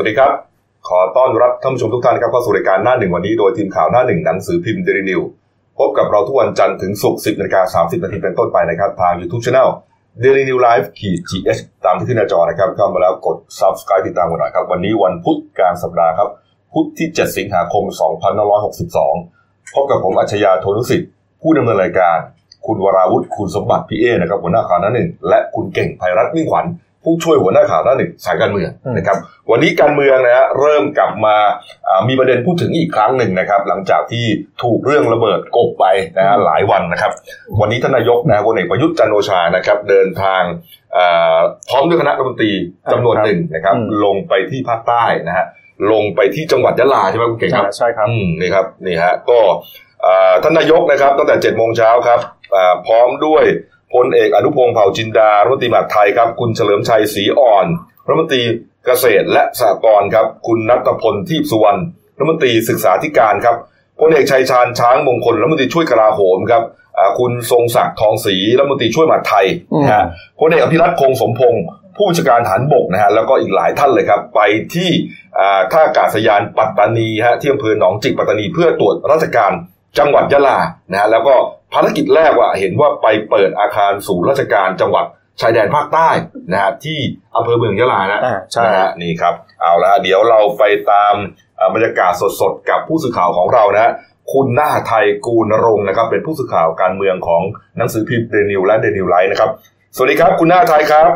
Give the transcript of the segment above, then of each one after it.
วัสดีครับ ขอต้อนรับท่านผู้ชมทุกท่านครับเข้าสู่รายการหน้าหนึ่งวันนี้โดยทีมข่าวหน้าหนึ่งหนังสือพิมพ์เดลินิวพบกับเราทุกวันจันทร์ถึงศุกร์10นาฬิกา30นาทีเป็นต้นไปนะครับทาง YouTube Channel Daily New Life ขีด GH ตามที่ขึ้นหน้าจอนะครับเข้ามาแล้วกด Subscribe ติดตามกันหน่อยครับ วันนี้วันพุธกลางสัปดาห์ครับพุธที่ 7 สิงหาคม 2562 พบกับผมอัจฉริยะโทนุสิทธิ์ผู้ดำเนินรายการ คุณวราวุฒิคุณสมบัติพี่เอนะครับหัวหน้าข่าวหน้าหนึ่งและคุณเก่งภัยรัตน์มิ่งขวัญ ผู้ช่วยหัวหน้าข่าวหน้าหนึ่งสายการเมืองนะครับ วันนี้การเมืองนะฮะเริ่มกลับมาอ่ามีประเด็นพูดถึงอีกครั้งหนึ่งนะครับ หลังจากที่ถูกเรื่องระเบิดกบไปนะฮะหลายวันนะครับ วันนี้ท่านนายกนะฮะพลเอกประยุทธ์จันทร์โอชานะครับ เดินทางอ่าพร้อมด้วยคณะรัฐมนตรีจำนวนหนึ่งนะครับอืมลงไปที่ภาคใต้นะฮะลงไปที่จังหวัดยะลาใช่ไหมคุณเก่งครับใช่ครับอืมนี่ครับนี่ฮะก็อ่าท่านนายกนะครับ ตั้งแต่7จ็ดโมงเช้าครับอ่าพร้อมด้วย พลเอกอนุพงศ์เผ่าจินดารัฐมนตรีมหาดไทยครับ คุณเฉลิมชัยศรีอ่อนรัฐมนตรีเกษตรและสหกรณ์ครับ คุณนัทพลทีพสุวรรณรัฐมนตรีศึกษาธิการครับพลเอกชัยชาญช้างมงคลรัฐมนตรีช่วยกลาโหมครับคุณทรงศักดิ์ทองศรีรัฐมนตรีช่วยมหาดไทยนะฮะพลเอกอภิรัตคงสมพงศ์ผู้บัญชาการฐานบกนะฮะแล้วก็อีกหลายท่านเลยครับ ไปที่ท่าอากาศยานปัตตานีฮะที่อำเภอหนองจิกปัตตานีเพื่อตรวจราชการจังหวัดยะลานะฮะแล้วก็ ภารกิจแรกว่าเห็นว่าไปเปิดอาคารศูนย์ราชการจังหวัดชายแดนภาคใต้นะฮะที่อำเภอเมืองยะลานะอ่าใช่นะฮะนี่ครับเอาละเดี๋ยวเราไปตามอ่าบรรยากาศสดๆ กับผู้สื่อข่าวของเรานะฮะคุณหน้าไทยกูลนรงค์นะครับ เป็นผู้สื่อข่าวการเมืองของหนังสือพิมพ์เดนิวและเดนิวไลท์นะครับ สวัสดีครับ คุณหน้าไทยครับ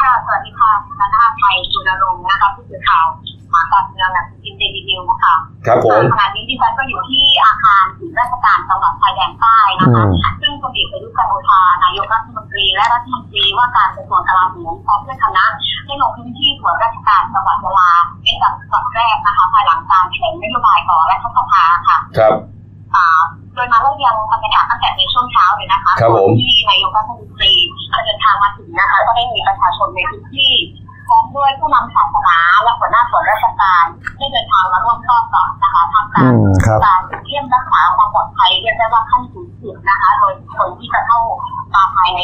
ค่ะสวัสดีค่ะนานาไทยจุลรงค์นะคะผู้สื่อข่าว หาการเมืองหนังสือพิมพ์เดลินิวค่ะครับผมขณะนี้ดิฉันก็อยู่ที่อาคารศูนย์ราชการจังหวัดชายแดนใต้นะคะอืมซึ่งพลเอกประยุทธ์จันทร์โอชานายกรัฐมนตรีและรัฐมนตรีว่าการกระทรวงกลาโหมพร้อมด้วยคณะได้ลงพื้นที่ตรวจราชการจังหวัดยะลาเป็นจังหวัดแรกนะคะภายหลังการแถลงนโยบายต่อรัฐสภาค่ะ ครับอ่าโดยมาเริ่มยังบรรยากาศตั้งแต่ในช่วงเช้าเลยนะคะครับผมที่นายกรัฐมนตรีเดินทางมาถึงนะคะ ก็ได้มีประชาชนในพื้นที่ พร้อมด้วยผู้นำศาสนาและหัวหน้าส่วนราชการได้เดินทางมาร่วมต้อนรับนะคะทำกาอืรมครับการเข้มรักษาความปลอดภัยเรียกได้ว่าขั้นสูงสุดนะคะ โดยคนที่จะเข้ามาภายใน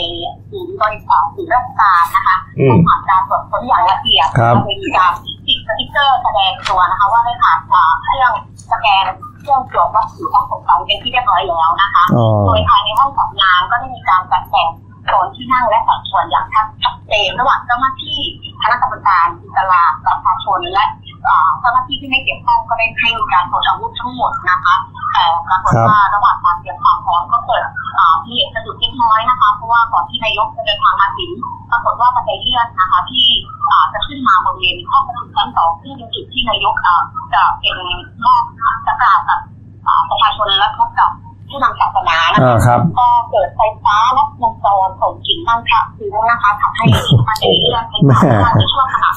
ศูนย์บริการศูนย์ราชการนะคะอืมต้องผ่านการตรวจค้นอย่างละเอียดครับโดยมีการติดสติ๊กเกอร์แสดงตัวนะคะ ว่าได้ผ่านอ่าเครื่องสแกนเครื่องตรวจวัตถุต้องสงสัยเป็นที่เรียบร้อยแล้วนะคะอ๋อโดยภายในห้องจัดงานก็ได้มีการจัดแบ่งโซนที่นั่งและสัดส่วนอย่างชัดเจนระหว่างเจ้าหน้าที่ คณะกรรมการอิสลามประชาชนและอ่าเจ้าหน้าที่ที่ไม่เกี่ยวข้องก็ได้ให้มีการตรวจอาวุธทั้งหมดนะคะแต่ปรากฏว่าระหว่างการเตรียมความพร้อมก็เกิดอ่ามีเหตุสะดุดเล็กน้อยนะคะเพราะว่าก่อนที่นายกจะเดินทางมาถึงปรากฏว่าบันไดเลื่อนนะคะ ที่อ่าจะขึ้นมาบริเวณห้องประชุมชั้นสองซึ่งเป็นจุดที่นายกอ่าจะเป็นมอบจะกล่าวกับอ่าประชาชนและพบกับ ผู้นำศาสนานะคะอ่าครับก็เกิดไฟฟ้าลัดวงจรส่งกลิ่นบ้างค่ะคือนะคะทำให้มันเลื่อนไปตามเวลาในช่วงขณะ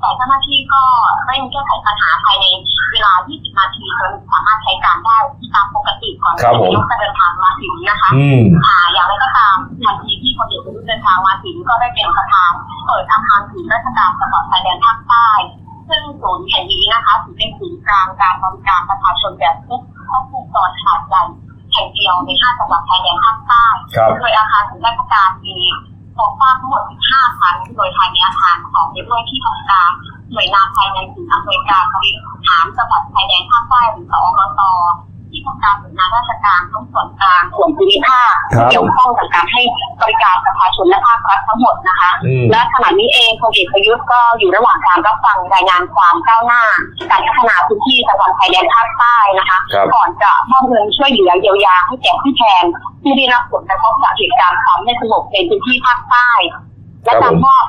แต่เจ้าหน้าที่ก็เร่งแก้ไขปัญหาภายในเวลา 20 นาทีจนสามารถใช้การได้ตามปกติก่อนครับผมที่นายกจะเดินทางมาถึงนะคะอืมอ่าอย่างไรก็ตามทันทีที่พลเอกประยุทธ์เดินทางมาถึงก็ได้เป็นประธานเปิดอาคารศูนย์ราชการจังหวัดชายแดนภาคใต้ซึ่งศูนย์แห่งนี้นะคะถือเป็นศูนย์กลางการบริการประชาชนแบบครบครบวงจรขนาดใหญ่ แห่งเดียวในห้าจังหวัดชายแดนภาคใต้ครับโดยอาคารศูนย์ราชการมีโครงสร้างทั้งหมด15ชั้นโดยภายในอาคารประกอบไปด้วยที่ทำการหน่วยงานภายในศูนย์อำนวยการบริหารจังหวัดชายแดนภาคใต้หรือสอกต ที่ทำการหน่วยงานราชการทั้งส่วนกลางส่วนภูมิภาคครับเกี่ยวข้องกับการให้บริการประชาชนและภาครัฐทั้งหมดนะคะอืมและขณะนี้เองพลเอกประยุทธ์ก็อยู่ระหว่างการรับฟังรายงานความก้าวหน้า การพัฒนาพื้นที่จังหวัดชายแดนภาคใต้นะคะครับก่อนจะมอบเงินช่วยเหลือเยียวยาให้แก่ผู้แทนที่ได้รับผลกระทบจากเหตุการณ์ความไม่สงบในพื้นที่ภาคใต้ และการมอบ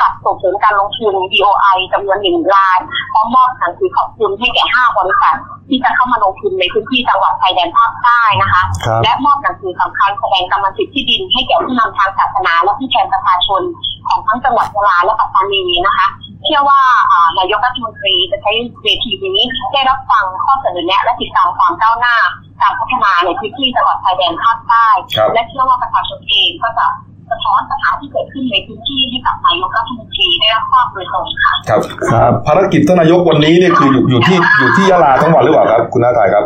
ตัดส่งเสริมการลงทุน BOI จำนวนหนึ่งล้านพร้อมมอบหนังสือขอบคุณให้แก่ห้าบริษัท ที่จะเข้ามาลงทุนในพื้นที่จังหวัดชายแดนภาคใต้นะคะครับและมอบหนังสือสำคัญแสดงกรรมสิทธิ์ที่ดินให้แก่ผู้นำทางศาสนา และผู้แทนประชาชนของทั้งจังหวัดยะลาและปัตตานีนะคะ เชื่อว่าอ่านายกรัฐมนตรีจะใช้เวทีนี้ได้รับฟังข้อเสนอแนะและติดตามความก้าวหน้าการพัฒนาในพื้นที่จังหวัดชายแดนภาคใต้ครับและเชื่อว่าประชาชนเองก็จะ สะท้อนปัญหาที่เกิดขึ้นในพื้นที่ให้กับนายกรัฐมนตรีได้รับทราบโดยตรงค่ะครับครับภารกิจท่านนายกวันนี้เนี่ยคืออยู่อยู่ที่อยู่ที่ยะลาทั้งวันหรือเปล่าครับ คุณหน้าไทยครับ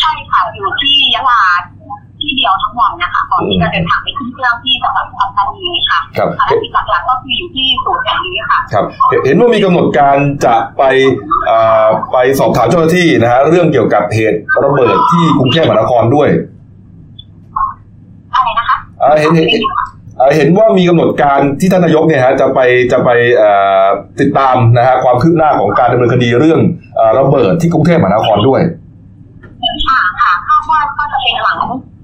ใช่ค่ะอยู่ที่ยะลาทที่เดียวทั้งวันนะคะก่อนที่จะเดินทางไปขึ้นเครื่องที่จังหวัดสุพรรณบุรีค่ะครับภารกิจหลักๆก็คืออยู่ที่ศูนย์แห่งนี้ค่ะครับ เห็นเห็นว่ามีกำหนดการจะไปอ่าไปสอบถามเจ้าหน้าที่นะฮะเรื่องเกี่ยวกับเหตุระเบิดที่กรุงเทพมหานครด้วยอะไรนะคะอ่าเห็นเห็นอ่า เห็นว่ามีกำหนดการที่ท่านนายกเนี่ยฮะจะไปจะไปติดตามนะฮะความคืบหน้าของการดำเนินคดีเรื่องระเบิดที่กรุงเทพมหานครด้วยค่ะค่ะคาดว่าก็จะเป็นหลัง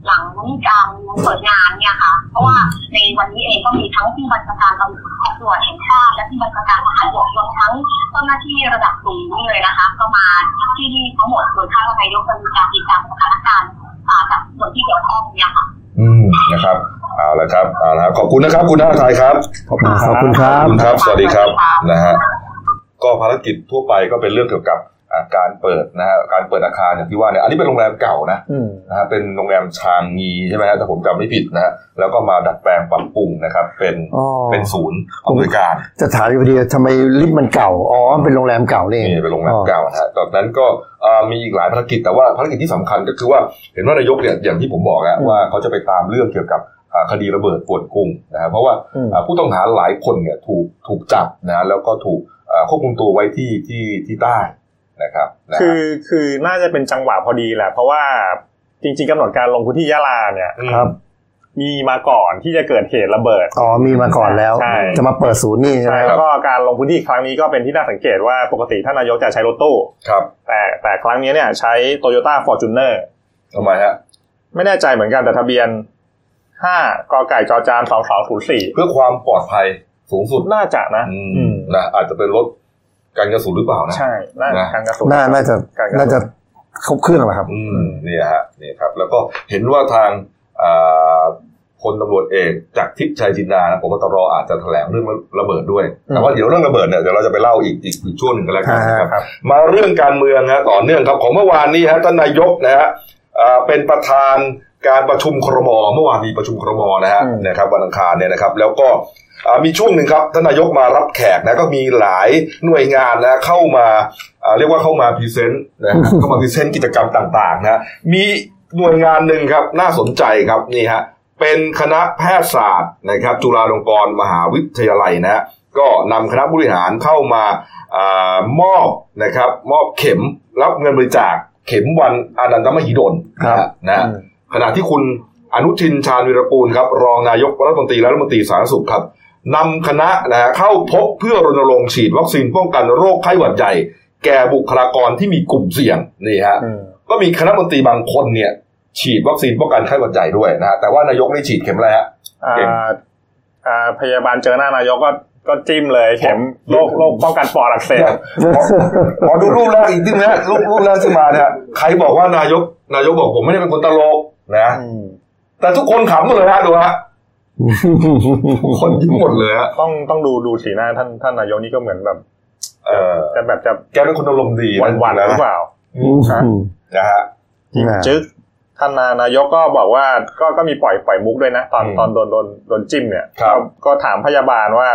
หลังการเปิดงานเนี่ยค่ะ เพราะว่าในวันนี้เองก็มีทั้งที่บัญชาการตำรวจแห่งชาติและที่บัญชาการทหารบกรวมทั้งเจ้าหน้าที่ระดับสูงเลยนะคะ ก็มาที่นี่ทั้งหมดโดยคาดว่านายกจะมีการติดตามสถานการณ์จากส่วนที่เกี่ยวข้องเนี่ยค่ะ อืมนะครับเอาละครับเอาละครับขอบคุณนะครับ คุณน้าไทยครับขอบคุณขอบคุณครัขอบบคุณครับ สวัสดีครับนะฮะก็ภารกิจทั่วไปก็เป็นเรื่องเกี่ยวกับอ่า การเปิดนะฮะการเปิดอาคารอย่างที่ว่าเนี่ยอันนี้เป็นโรงแรมเก่านะอืมนะฮะเป็นโรงแรมชางงีใช่ไหมฮะถ้าผมจำไม่ผิดนะฮะแล้วก็มาดัดแปลงปรับปรุงนะครับ เป็นอ๋อเป็นศูนย์อำนวยการจะถามอยู่พอดีทำไมลิฟต์มันเก่าอ๋อมันเป็นโรงแรมเก่านี่นี่เป็นโรงแรมเก่านะฮะตอนนั้นก็อ่ามีอีกหลายภารกิจแต่ว่าภารกิจที่สำคัญก็คือว่าเห็นว่านายกเนี่ยอย่างที่ผมบอกนะว่าเขาจะไปตามเรื่องเกี่ยวกับอ่าคดีระเบิดปวดกรุงนะฮะเพราะว่าอืมอ่าผู้ต้องหาหลายคนเนี่ยถูกถูกจับนะฮะแล้วก็ถูกอ่าควบคุมตัวไว้ที่ที่ที่ใต้ นะครับนะฮะคือคือน่าจะเป็นจังหวะพอดีแหละ เพราะว่าจริง ๆกำหนดการลงพื้นที่ยะลาเนี่ยครับ มีมาก่อนที่จะเกิดเหตุระเบิดอ๋อมีมาก่อนแล้วใช่จะมาเปิดศูนย์นี่ใช่ไหมใช่แล้วก็การลงพื้นที่ครั้งนี้ก็เป็นที่น่าสังเกตว่าปกติท่านนายกจะใช้รถตู้ครับ แต่แต่ครั้งนี้เนี่ยใช้ Toyota Fortuner ทำไมฮะไม่แน่ใจเหมือนกันแต่ทะเบียน5กไก่จอจาน2204เพื่อความปลอดภัยสูงสุดน่าจะนะอืมอืมนะอาจจะเป็นรถ กันกระสุนหรือเปล่านะ ใช่น่านะการกระสุนน่าน่าจะการกระสุนน่าจะครบเครื่องแล้วครับ อืมนี่ฮะนี่ครับ แล้วก็เห็นว่าทางอ่าพลตำรวจเอกจากทิพย์ชัยจินดานะผมตรอาจจะแถลงเรื่องระเบิดด้วย แต่ว่าเดี๋ยวเรื่องระเบิดเนี่ยเดี๋ยวเราจะไปเล่าอีกอีกอีกช่วงหนึ่งกันแล้วกันนะครับครับ มาเรื่องการเมืองฮะต่อเนื่องครับของเมื่อวานนี้ฮะท่านนายกนะฮะอ่าเป็นประธาน การประชุมครมเมื่อวานมีประชุมครมนะฮะอืมนะครับวันอังคารเนี่ยนะครับ แล้วก็อ่ามีช่วงหนึ่งครับท่านนายกมารับแขกนะก็มีหลายหน่วยงานนะเข้ามาอ่าเรียกว่าเข้ามา present นะฮะเข้ามา present กิจกรรมต่างๆนะมีหน่วยงานหนึ่งครับน่าสนใจครับนี่ฮะเป็นคณะแพทยศาสตร์นะครับ จุฬาลงกรณ์มหาวิทยาลัยนะฮะก็นำคณะบริหารเข้ามาอามอบนะครับ มอบเข็มรับเงินบริจาคเข็มวันอานันตมหิดลครับนะฮะอืม ขณะที่คุณอนุทินชาญวิรกูลครับรองนายกรัฐมนตรีและรัฐมนตรีสาธารณสุขครับนำคณะนะฮะเข้าพบเพื่อรณรงค์ฉีดวัคซีนป้องกันโรคไข้หวัดใหญ่ แก่บุคลากรที่มีกลุ่มเสี่ยงนี่ฮะอืมก็มีคณะมนตรีบางคนเนี่ย ฉีดวัคซีนป้องกันไข้หวัดใหญ่ด้วยนะฮะแต่ว่านายกได้ฉีดเข็มอะไรฮะอ่าเข็มอ่าพยาบาลเจอหน้านายกก็ก็จิ้มเลยเข็มโรคโรคป้องกันปอดอักเสบขอขอดูรูปแรกอีกทีนะรูปรูปแรกที่มาเนี่ยใครบอกว่านายกนายกบอกผมไม่ได้เป็นคนตลก นะแต่ทุกคนขำหมดเลยฮะดูฮะทุกคนยิ้มหมดเลยฮะต้องต้องดูดูสีหน้าท่านท่านนายกนี่ก็เหมือนแบบ เออจะแบบจะแกเป็นคนอารมณ์ดีหวันหวันๆหรือเปล่าอืมนะฮะจิ้มนะจึ๊กท่านนายกก็บอกว่าก็ก็มีปล่อยปล่อยมุกด้วยนะ ตอนอืมตอนโดนโดนโดนจิ้มเนี่ยครับก็ก็ถามพยาบาลว่า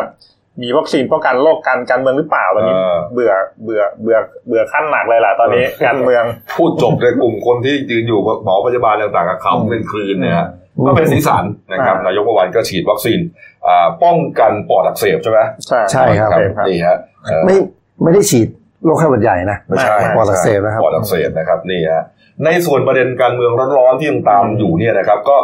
มีวัคซีนป้องกันโรคการการเมืองหรือเปล่าตอนนี้เออเบื่อเบื่อเบื่อเบื่อขั้นหนักเลยล่ะตอนนี้การเมืองพูดจบในกลุ่มคนที่ยืนอยู่หมอพยาบาลต่างๆกับเขาเป็นคลืนเนี่ยฮะก็เป็นสีสันนะครับอ่านนายกเมื่อวานก็ฉีดวัคซีนอ่าป้องกันปอดอักเสบใช่ไหมใช่ใช่ครับนี่ฮะเออไม่ไม่ได้ฉีดโรคไข้หวัดใหญ่นะไม่ใช่ปอดอักเสบนะครับปอดอักเสบนะครับนี่ฮะในส่วนประเด็นการเมืองร้อนๆที่ยังตามอยู่เนี่ยนะครับ ก็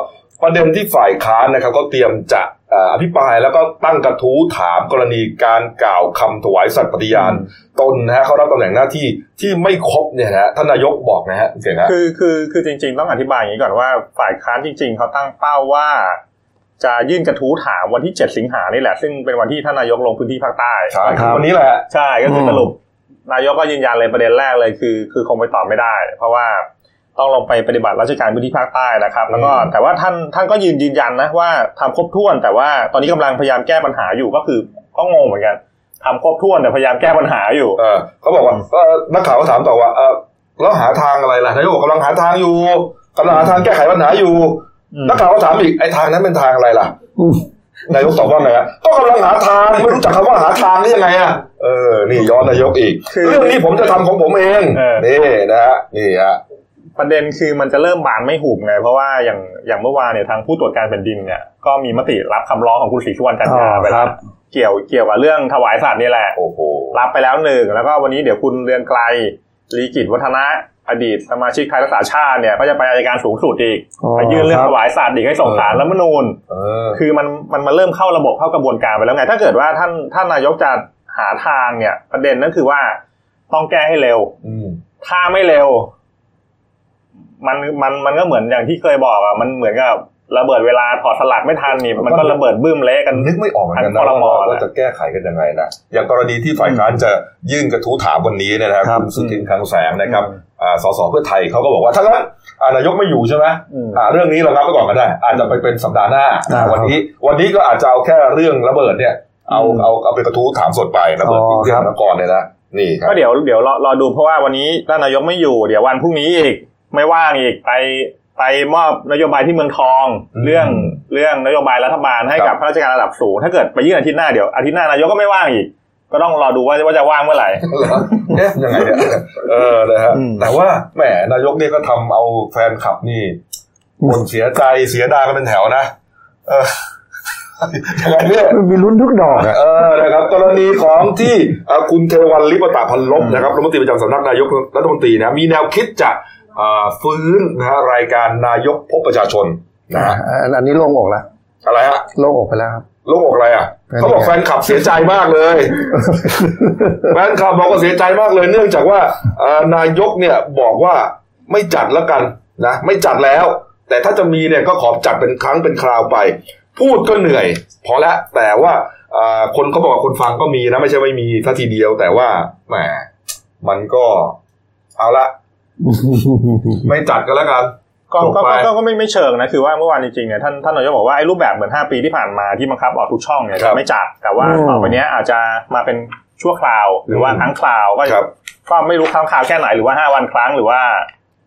ประเด็นที่ฝ่ายค้านนะครับก็เตรียมจะเอ่ออภิปรายแล้วก็ตั้งกระทู้ถามกรณีการกล่าวคำถวายสัตย์ปฏิญาณตนนะฮะเขารับตำแหน่งหน้าที่ที่ไม่ครบเนี่ยนะฮะท่านนายกบอกนะฮะเก่งฮะคือคือคือจริง ๆ ต้องอธิบายอย่างนี้ก่อนว่าฝ่ายค้านจริง ๆเขาตั้งเป้าว่า จะยื่นกระทู้ถามวันที่ 7 สิงหานี่แหละ ซึ่งเป็นวันที่ท่านนายกลงพื้นที่ภาคใต้ใช่ครับวันนี้แหละใช่ก็คือมสรุปนายกก็ยืนยันเลยประเด็นแรกเลยคือ คือคงไปตอบไม่ได้ เพราะว่า ต้องลงไปปฏิบัติราชการพื้นที่ภาคใต้นะครับ แล้วก็อืมแต่ว่าท่านท่านก็ยืนยืนยันนะว่าทำครบถ้วน แต่ว่าตอนนี้กำลังพยายามแก้ปัญหาอยู่ก็คือก็งงเหมือนกันทำครบถ้วนแต่พยายามแก้ปัญหาอยู่เออเขาบอกว่าเออนักข่าวก็ถามต่อว่าเออแล้วหาทางอะไรล่ะนายกบอกกำลังหาทางอยู่กำลังหาทางแก้ไขปัญหาอยู่อืมนักข่าวก็ถามอีกไอ้ทางนั้นเป็นทางอะไรล่ะอืมนายกตอบว่าไงฮะก็กำลังหาทางไม่รู้จักคำว่าหาทางนี่ยังไงอะเออ นี่ย้อนนายกอีกคือเรื่องนี้ผมจะทำของผมเองเออนี่นะฮะนี่ฮะ ประเด็นคือมันจะเริ่มบานไม่หุบไง เพราะว่าอย่างอย่างเมื่อวานเนี่ยทางผู้ตรวจการแผ่นดินเนี่ยก็มีมติรับคำร้องของคุณศรีสุวรรณจันทราอ๋อไปคแล้รัวบเกี่ยวเกี่ยวกับเรื่องถวายสัตว์นี่แหละโอ้โหรับไปแล้วหนึ่งแล้วก็วันนี้เดี๋ยวคุณเรืองไกลลีกิจวัฒนะอดีตสมาชิกไทยรักษาชาติเนี่ยก็จะไปอัยการสูงสุดอีกอ๋อไปยื่นเรื่องคถบวายสัตว์อีกให้ส่งสารรัฐธรรมนูญเออคือมันมันมาเริ่มเข้าระบบเข้ากระบวนการไปแล้วไง ถ้าเกิดว่าท่านท่านนายกจะหาทางเนี่ย ประเด็นนั่นคือว่าต้องแก้ให้เร็วอืมถ้าไม่เร็ว มันมันมันก็เหมือนอย่างที่เคยบอกอะมันเหมือนกับระเบิดเวลาถอดสลักไม่ทันนี่มันก็ระเบิดบึ้มเละกันนึกไม่ออกเหมือนกันทั้นะงครมว่านะว่าจะแก้ไขกันยังไงนะอย่างกรณีที่ฝ่ายค้านจะยื่นกระทู้ถามวันนี้เนยนะครับครับคุณสุทินคลังแสงนะครับอืมอ่าสสเพื่อไทยเขาก็บอกว่าถ้างั้นอ่านายกไม่อยู่ใช่ไหมอืมอ่าเรื่องนี้เรางับไปก่อนก็ได้ อาจจะไปเป็นสัปดาห์หน้าอ่าวันนี้วันนี้ก็อาจจะเอาแค่เรื่องระเบิดเนี่ยเอาอืมเอาเอาเป็นกระทู้ถามสดไประเบิดอ๋อที่เรียครักบนครเนี่ยนะนี่ครับก็เดี๋ยวเดี๋ยวรอรอดูเพราะว่าวันนี้ท่านนายกไม่อยู่เดี๋ยววันพรุ่งนี้อีก ไม่ว่างอีกไปไปมอบนโยบายที่เมืองทอง เรื่องเรื่องนโยบายรัฐบาลให้กับข้าราชการระดับสูง ถ้าเกิดไปยื่นอาทิตย์หน้าเดี๋ยวอาทิตย์หน้านายกก็ไม่ว่างอีก ก็ต้องรอดูว่าว่าจะว่างเมื่อไหร่เอ๊ะยังไงเนี่ยเออนะฮะอืมแต่ว่าแหมนายกเนี่ยก็ทำเอาแฟนคลับนี่บ่นเสียใจเสียดายกันเป็นแถวนะเออยังไงเนี่ยมันมีลุ้นทุกดอกอะเออนะครับกรณีของที่เอ่อคุณเทวันลิปตาพันลบนะครับรัฐมนตรีประจำสำนักนายกรัฐมนตรีนะมีแนวคิดจะเอ่อ ฟื้นนะฮะรายการนายกพบประชาชนนะฮะอันอันนี้โล่งอกแล้วอะไรฮะโล่งอกไปแล้วครับโลกอกอะไรอะไม่รู้เขาบอกแฟนคลับเสียใจมากเลยแฟนคลับบอกว่าเสียใจมากเลย เนื่องจากว่าเอ่อนายกเนี่ยบอกว่าไม่จัดแล้วกันนะไม่จัดแล้ว แต่ถ้าจะมีเนี่ยก็ขอจัดเป็นครั้งเป็นคราวไป พูดก็เหนื่อย พอละแต่ว่าเอ่อคนเขาบอกว่าคนฟังก็มีนะไม่ใช่ไม่มีทัทีเดียว แต่ว่าแหมมันก็เอาละ ไม่จัดก็แล้วกันก็จบก็ไปก็ก็ก็ไม่ไม่เชิงนะคือว่าเมื่อวานจริงๆเนี่ยท่านท่านนายกบอกว่าไอ้รูปแบบเหมือน 5 ปีที่ผ่านมาที่บังคับออกทุกช่องเนี่ยครับจะไม่จัดแต่ว่าอืมต่อไปเนี้ยอาจจะมาเป็นชั่วคราวหรือว่าอืมครั้งคราวก็ครับก็ไม่รู้ครั้งคราวแค่ไหนหรือว่า 5 วันครั้งหรือว่า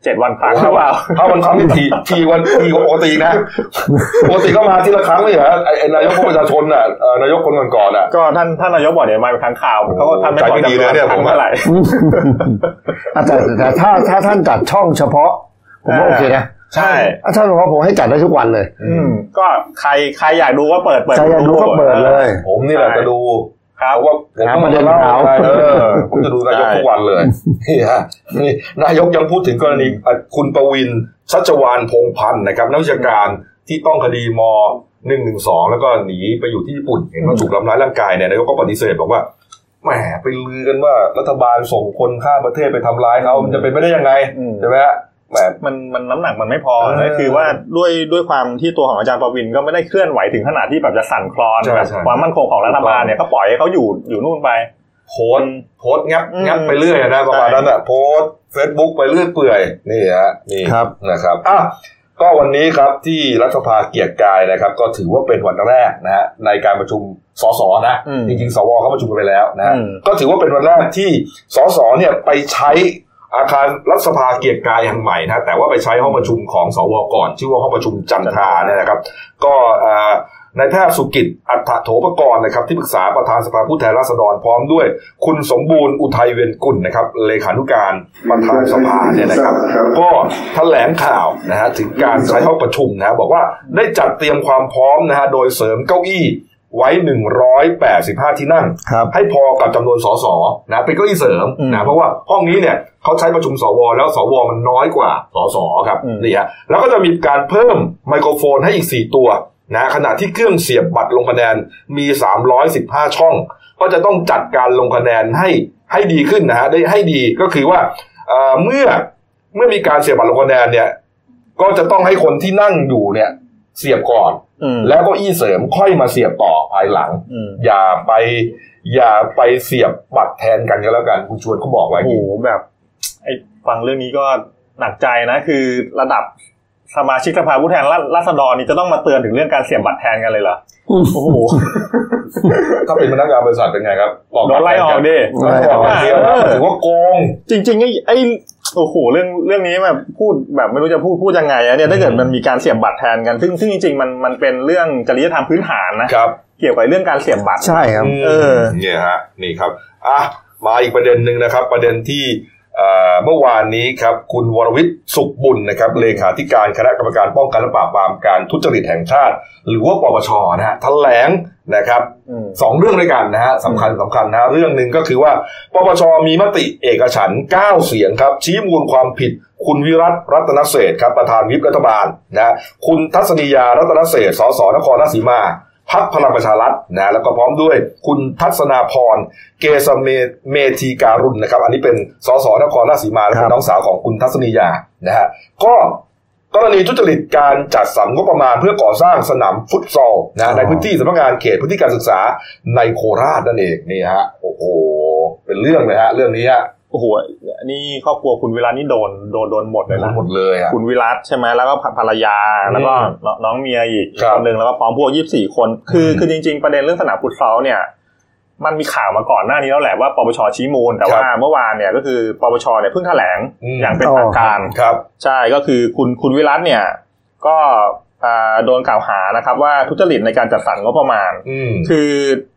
7วันครั้งหรือเปล่าถ้ามันครั้งที่ทีทีวันทีปกตินะปกติก็มาทีละครั้งเลยเหรอไอ้ไอ้นายกพวกประชาชนน่ะเอ่อนายกคนก่อนๆอะก็ท่านท่านนายกบอกเดี๋ยวมาเป็นครั้งข่าวเขาก็ท่านไม่ใจพอไม่ดีจำนเลวยนเนี่ยครั้ผงมอะเมื่อไหร่อะแต่แต่ถ้าถ้าท่านจัดช่องเฉพาะ ผมว่าโอเคนะใช่อะท่านบอกว่าผมให้จัดได้ทุกวันเลย อืมก็ใครใครอยากดูก็เปิดเปิดใครอยากดูก็เปิดเลย ผมนี่แหละจะดู ครับเพราะว่าผมหาต้องประเด็นเล่าข่าวเออผมจะดูนายกทุกวันเลยนี่ฮะนี่นายกยังพูดถึงกรณีอะคุณประวินชัชวานพงษ์พันธ์นะครับนักวิชาการที่ต้องคดีมหนึ่งหนึ่งสองแล้วก็หนีไปอยู่ที่ญี่ปุ่นเห็นว่าถูกทำร้ายร่างกายเนี่ยนายกก็ปฏิเสธบอกว่าแหมไปลือกันว่ารัฐบาลส่งคนข้ามประเทศไปทำร้ายเขามันจะเป็นไปได้ยังไงอืมใช่ไหมฮะ แหมมันมันน้ำหนักมันไม่พอเออนะคือว่าด้วยด้วยความที่ตัวของอาจารย์ประวินก็ไม่ได้เคลื่อนไหวถึงขนาดที่แบบจะสั่นคลอนใช่แบบใช่ความมั่นคงของรัฐบาลเนี่ยก็ปล่อยให้เขาอยู่อยู่นู่นไป โพสต์โพสต์งับอืมงับไปเรื่อยนะประมาณนั้นอะโพสเฟซบุ๊กไปเรื่อยเปื่อยนี่ฮะนี่ครับนะครับอะก็วันนี้ครับที่รัฐสภาเกียรติกายนะครับ ก็ถือว่าเป็นวันแรกนะฮะในการประชุมสสนะอืมจริงๆสวเขาประชุมกันไปแล้วนะฮะอืมก็ถือว่าเป็นวันแรกที่สสเนี่ยไปใช้ อาคารรัฐสภาเกียรติกายแห่งใหม่นะแต่ว่าไปใช้ห้องประชุมของสวก่อน ชื่อว่าห้องประชุมจันทราเนี่ยนะครับ ก็เอ่อนายแพทย์สุกิจอัฏฐโถปกรณ์นะครับที่ปรึกษาประธานสภาผู้แทนราษฎรพร้อมด้วย คุณสมบูรณ์อุทัยเวียนกุลนะครับเลขานุการประธานสภาเนี่ยนะครับ ก็แถลงข่าวนะฮะถึงการใช้ห้องประชุมนะบอกว่าได้จัดเตรียมความพร้อมนะฮะโดยเสริมเก้าอี้ ไว้ 185 ที่นั่งครับให้พอกับจำนวนสสนะเป็นเก้าอี้เสริมอืมนะเพราะว่าห้องนี้เนี่ยเขาใช้ประชุมสว แล้วสวมันน้อยกว่าสสครับอืมนี่ฮะแล้วก็จะมีการเพิ่มไมโครโฟนให้อีก 4 ตัวนะขณะที่เครื่องเสียบบัตรลงคะแนนมี 315 ช่อง ก็จะต้องจัดการลงคะแนนให้ให้ดีขึ้นนะฮะได้ให้ดีก็คือว่าเอ่อเมื่อเมื่อมีการเสียบบัตรลงคะแนนเนี่ยก็จะต้องให้คนที่นั่งอยู่เนี่ย เสียบก่อนอืมแล้วก็อี้เสริมค่อยมาเสียบต่อภายหลังอืมอย่าไป อย่าไปเสียบบัตรแทนกันก็แล้วกันคุณชวนเขาบอกไว้โอ้โหแบบไอ้ฟังเรื่องนี้ก็หนักใจนะ คือระดับ สมาชิกสภาผู้แทนราราษฎรนี่จะต้องมาเตือนถึงเรื่องการเสียบบัตรแทนกันเลยเหรอโอ้โหถ้าเป็นพนักงานบริษัทเป็นไงครับโดนไล่ออกดิไล่ออกอย่างเดียวนะถือว่าโกง จริงๆไอ้ไอ้โอ้โหเรื่องเรื่องนี้แบบพูดแบบไม่รู้จะพูดพูดยังไงอะเนี่ยถ้าเกิดมันมีการเสียบบัตรแทนกันซึ่งซึ่งจริงๆมันมันเป็นเรื่องจริยธรรมพื้นฐานนะครับ เกี่ยวกับเรื่องการเสียบบัตรใช่ครับมเออเนี่ยฮะนี่ครับอะมาอีกประเด็นหนึ่งนะครับ ประเด็นที่เอ่อ่า เมื่อวานนี้ครับคุณวรวิทย์สุขบุญนะครับเลขาธิการคณะกรรมการป้องกันและปราบปรามการทุจริตแห่งชาติ หรือว่าปปชนะฮะแถลงนะครับอืมสองเรื่องด้วยกันนะฮะสำคัญสำคัญนะเรื่องหนึ่งก็คือว่าปปชมีมติเอกฉันท์9เสียงครับ ชี้มูลความผิด คุณวิรัตรัตนเศรษฐ์ครับประธานวิปรัฐบาลนะคุณทัศนียารัตนเศรษฐ์สสนครราชสีมา พักพลังประชารัฐนะแล้วก็พร้อมด้วยคุณทัศนาพรเกษเมเมธีการุณนะครับ อันนี้เป็นสสนครราชสีมาและเป็นน้องสาวของคุณทัศนียานะฮะก็กรณีทุจริตการจัดสรรงบประมาณเพื่อก่อสร้างสนามฟุตซอลนะในพื้นที่สำนักงานเขตพื้นที่การศึกษาในโคราชนั่นเองนี่ฮะโอ้โหเป็นเรื่องเลยฮะเรื่องนี้ฮะ โอ้โหนี่ครอบครัวคุณวิรัตนี่โดนโดนโดนหมดเลยนะหมดเลยอะคุณวิรัตใช่ไหมแล้วก็ภรรยาแล้วก็อืมน้องเมียอีกครับคนหนึ่งแล้วก็พร้อมพวกยี่สี่คน คืออมคือจริง ๆ ประเด็นเรื่องสนามฟุตซอลเนี่ย มันมีข่าวมาก่อนหน้านี้แล้วแหละว่าปปชชี้มูล แต่ว่าเมื่อวานเนี่ยก็คือปปชเนี่ยเพิ่งแถลงอืมอย่างเป็นทางการครับ ใช่ก็คือคุณคุณวิรัตเนี่ย ก็อ่า โดนกล่าวหานะครับว่าทุจริตในการจัดสรรงบประมาณอืมคือ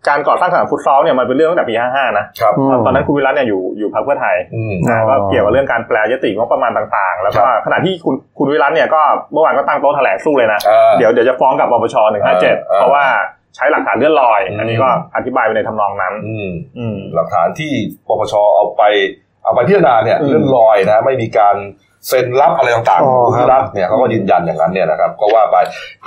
การก่อสร้างสนามฟุตซอลเนี่ยมันเป็นเรื่องตั้งแต่ปี 55 นะครับอืมตอนนั้นคุณวิรัตเนี่ยอยู่อยู่พรรคเพื่อไทยอืมอ๋อก็เกี่ยวกับเรื่องการแปลยติงบประมาณต่างๆ แล้วก็ครับขณะที่คุณคุณวิรัตเนี่ยก็เมื่อวานก็ตั้งโต๊ะแถลงสู้เลยนะอ่าเดี๋ยวเดี๋ยวจะฟ้องกับปปชอ่า157 เพราะว่าใช้หลักฐานเลื่อนลอยอืมอันนี้ก็อธิบายไปในทำนองนั้นอืมอืมหลักฐานที่ปปชเอาไปเอาไปพิจารณาเนี่ยอืมเรื่องลอยนะไม่มีการ เซ็นรับอะไรต่างอ๋อๆครับที่รัฐเนี่ยเขาก็ยืนยันอย่างนั้นเนี่ยนะครับก็ว่าไป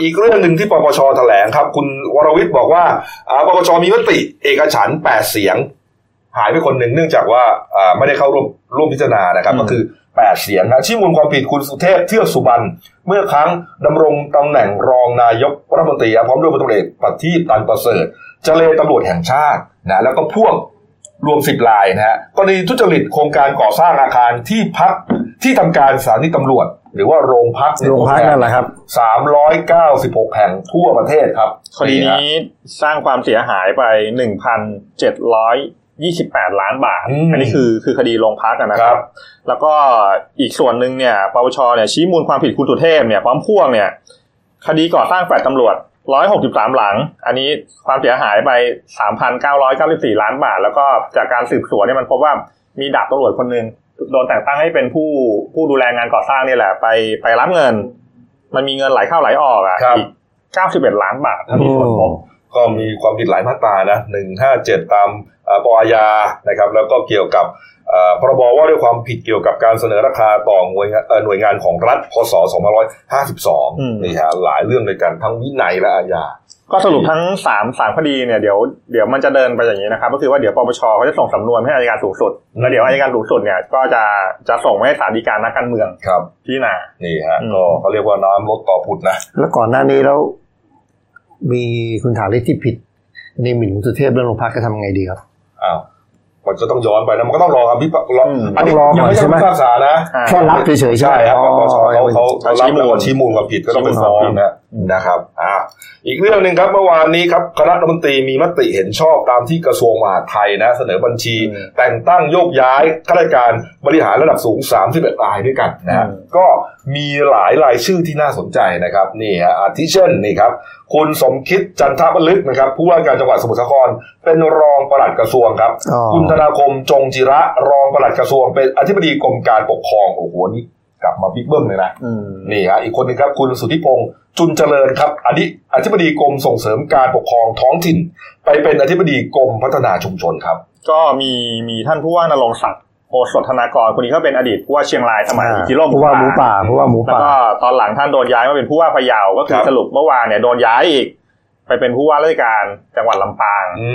อีกเรื่องหนึ่งที่ปปชแถลงครับ คุณวรวิทย์บอกว่าอ่าปปชมีมติเอกฉันท์แปดเสียง หายไปคนหนึ่งเนื่องจากว่าอ่าไม่ได้เข้าร่วมร่วมพิจารณานะครับอืมก็คือแปดเสียงนะชี้มูลความผิดคุณสุเทพเทือกสุบรรณเมื่อครั้งดำรงตำแหน่งรองนายกรัฐมนตรีพร้อมด้วยพลตำรวจเอกปฏิบตันประเสริฐเจเลตำรวจแห่งชาตินะแล้วก็พวก รวมสิบลายนะฮะกรณีทุจริตโครงการก่อสร้างอาคารที่พักที่ทำการสถานีตำรวจ หรือว่าโรงพักโรงพักนั่นแหละครับสามร้อยเก้าสิบหกแห่งทั่วประเทศครับคดีนี้สร้างความเสียหายไป1,728ล้านบาท อันนี้คือคือคดีโรงพักอะนะคครัรับบแล้วก็อีกส่วนหนึ่งเนี่ยปปชเนี่ยชี้มูลความผิดคุณสุเทพเนี่ยพร้อมพวกเนี่ย คดีก่อสร้างแฟลตตำรวจ 163หลัง อันนี้ความเสียหายไป3,994ล้านบาท แล้วก็จากการสืบสวนเนี่ยมันพบว่ามีดาบตำรวจคนหนึ่งโดนแต่งตั้งให้เป็นผู้ผู้ดูแลงานก่อสร้างนี่แหละ ไปไปรับเงิน มันมีเงินไหลเข้าไหลออกอะครับอีก91ล้านบาทถ้ามีส่วนพบก็มีความผิดหลายมาตรานะหนึ่งห้าเจ็ดตามเอ่อปอายานะครับ แล้วก็เกี่ยวกับเอ่อ พรบว่าด้วยความผิดเกี่ยวกับการเสนอราคาต่อหน่วยงานเอ่อหน่วยงานของรัฐพศอืม2552นี่ฮะหลายเรื่องด้วยกันทั้งวินัยและอาญาก็สรุปทั้งสามสามคดีเนี่ยเดี๋ยวเดี๋ยวมันจะเดินไปอย่างนี้นะครับ ก็คือว่าเดี๋ยวปปชเขาจะส่งสำนวนให้อัยการสูงสุด แล้วเดี๋ยวอัยการสูงสุดเนี่ยก็จะจะส่งไปให้ศาลฎีกานักการเมืองครับพิจารณานี่ฮะอืมก็เขาเรียกว่าน้ำลดต่อผุดนะ แล้วก่อนหน้านี้แล้วมีคุณถาลิศที่ผิดในหมิ่นคุณสุเทพเรื่องโรงพักจะทำไงดีครับอ้าว มันก็ต้องย้อนไปนะมันก็ต้องรอคำพิพากษาอืมอันนี้ต้องรอยังไม่ก่อนใช่ใช่ไหมพิพากษานะอ่าแค่รับเฉยๆใช่ใช่ไหมครับอ๋อปปชเขาเขาเขาเขาชี้รับมูลแล้วก็ชี้มูลความผิดก็ต้องไปชี้มูลฟ้องความผิดนะ นะครับอ่าอีกเรื่องหนึ่งครับเมื่อวานนี้ครับคณะรัฐมนตรีมีมติเห็นชอบตามที่กระทรวงมหาดไทยนะ เสนอบัญชีอืมแต่งตั้งโยกย้ายข้าราชการบริหารระดับสูง 31รายด้วยกันนะฮะอืมก็มีหลายรายชื่อที่น่าสนใจนะครับนี่ฮะอาทิเช่นนี่ครับคุณสมคิดจันทบลึกนะครับผู้ว่าการจังหวัดสมุทรสาคร เป็นรองปลัดกระทรวงครับอ๋อคุณธนาคมจงจิระรองปลัดกระทรวง เป็นอธิบดีกรมการปกครองโอ้โหนี่ กลับมาบิ๊กเบิ้มเลยนะอืมนี่ฮะอีกคนหนึงครับคุณสุทธิพงศ์จุนเจริญครับอธิอธิบดีกรมส่งเสริมการปกครองท้องถิ่น ไปเป็นอธิบดีกรมพัฒนาชุมชนครับ ก็มีมีท่านผู้ว่านรงศักดิ์โอสถธนากรคนนี้ก็เป็นอดีตผู้ว่าเชียงรายสมัยกิโลผู้ว่าหมูป่าผู้ว่าหมูแล้วป่าก็ตอนหลังท่านโดนย้ายมาเป็นผู้ว่าพะเยาก็คืคอรับสรุปเมื่อวานเนี่ยโดนย้ายอีก ไปเป็นผู้ว่าราชการจังหวัดลำปาง อื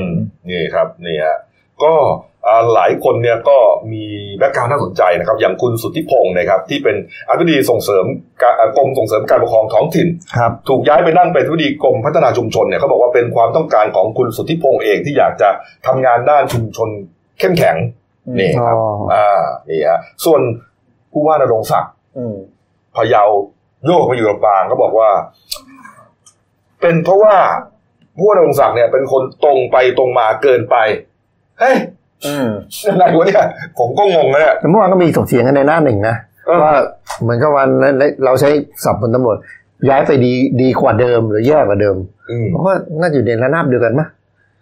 มนี่ครับนี่ฮะก็อ่า หลายคนเนี่ยก็มีแบ็กกราวด์น่าสนใจนะครับ อย่างคุณสุทธิพงศ์นะครับที่เป็นอธิบดีส่งเสริมการอ่ากรมส่งเสริมการปกครองท้องถิ่นครับถูกย้ายไปนั่งเป็นอธิบดีกรมพัฒนาชุมชนเนี่ยเขาบอกว่าเป็นความต้องการของคุณสุทธิพงศ์เองที่อยากจะทำงานด้านชุมชนเข้มแข็งนี่ครับอ๋ออ่านี่ฮะส่วนผู้ว่านรงศักดิ์อืมพะเยาโยกมาอยู่ลำปางก็บอกว่า เป็นเพราะว่าผู้ว่านรงศักดิ์เนี่ยเป็นคนตรงไปตรงมาเกินไปเฮ้ย อืมอะไรวะเนี่ยผมก็งงนะเนี่ยแต่เมื่อวานก็มีถกเถียงกันในหน้าหนึ่งนะเออว่าเหมือนกับวันนั้นเราใช้สับบนตำรวจย้ายไปดีดีกว่าเดิมหรือแย่กว่าเดิมอืมเพราะว่าน่าจะอยู่ในระนาบเดียวกันมะ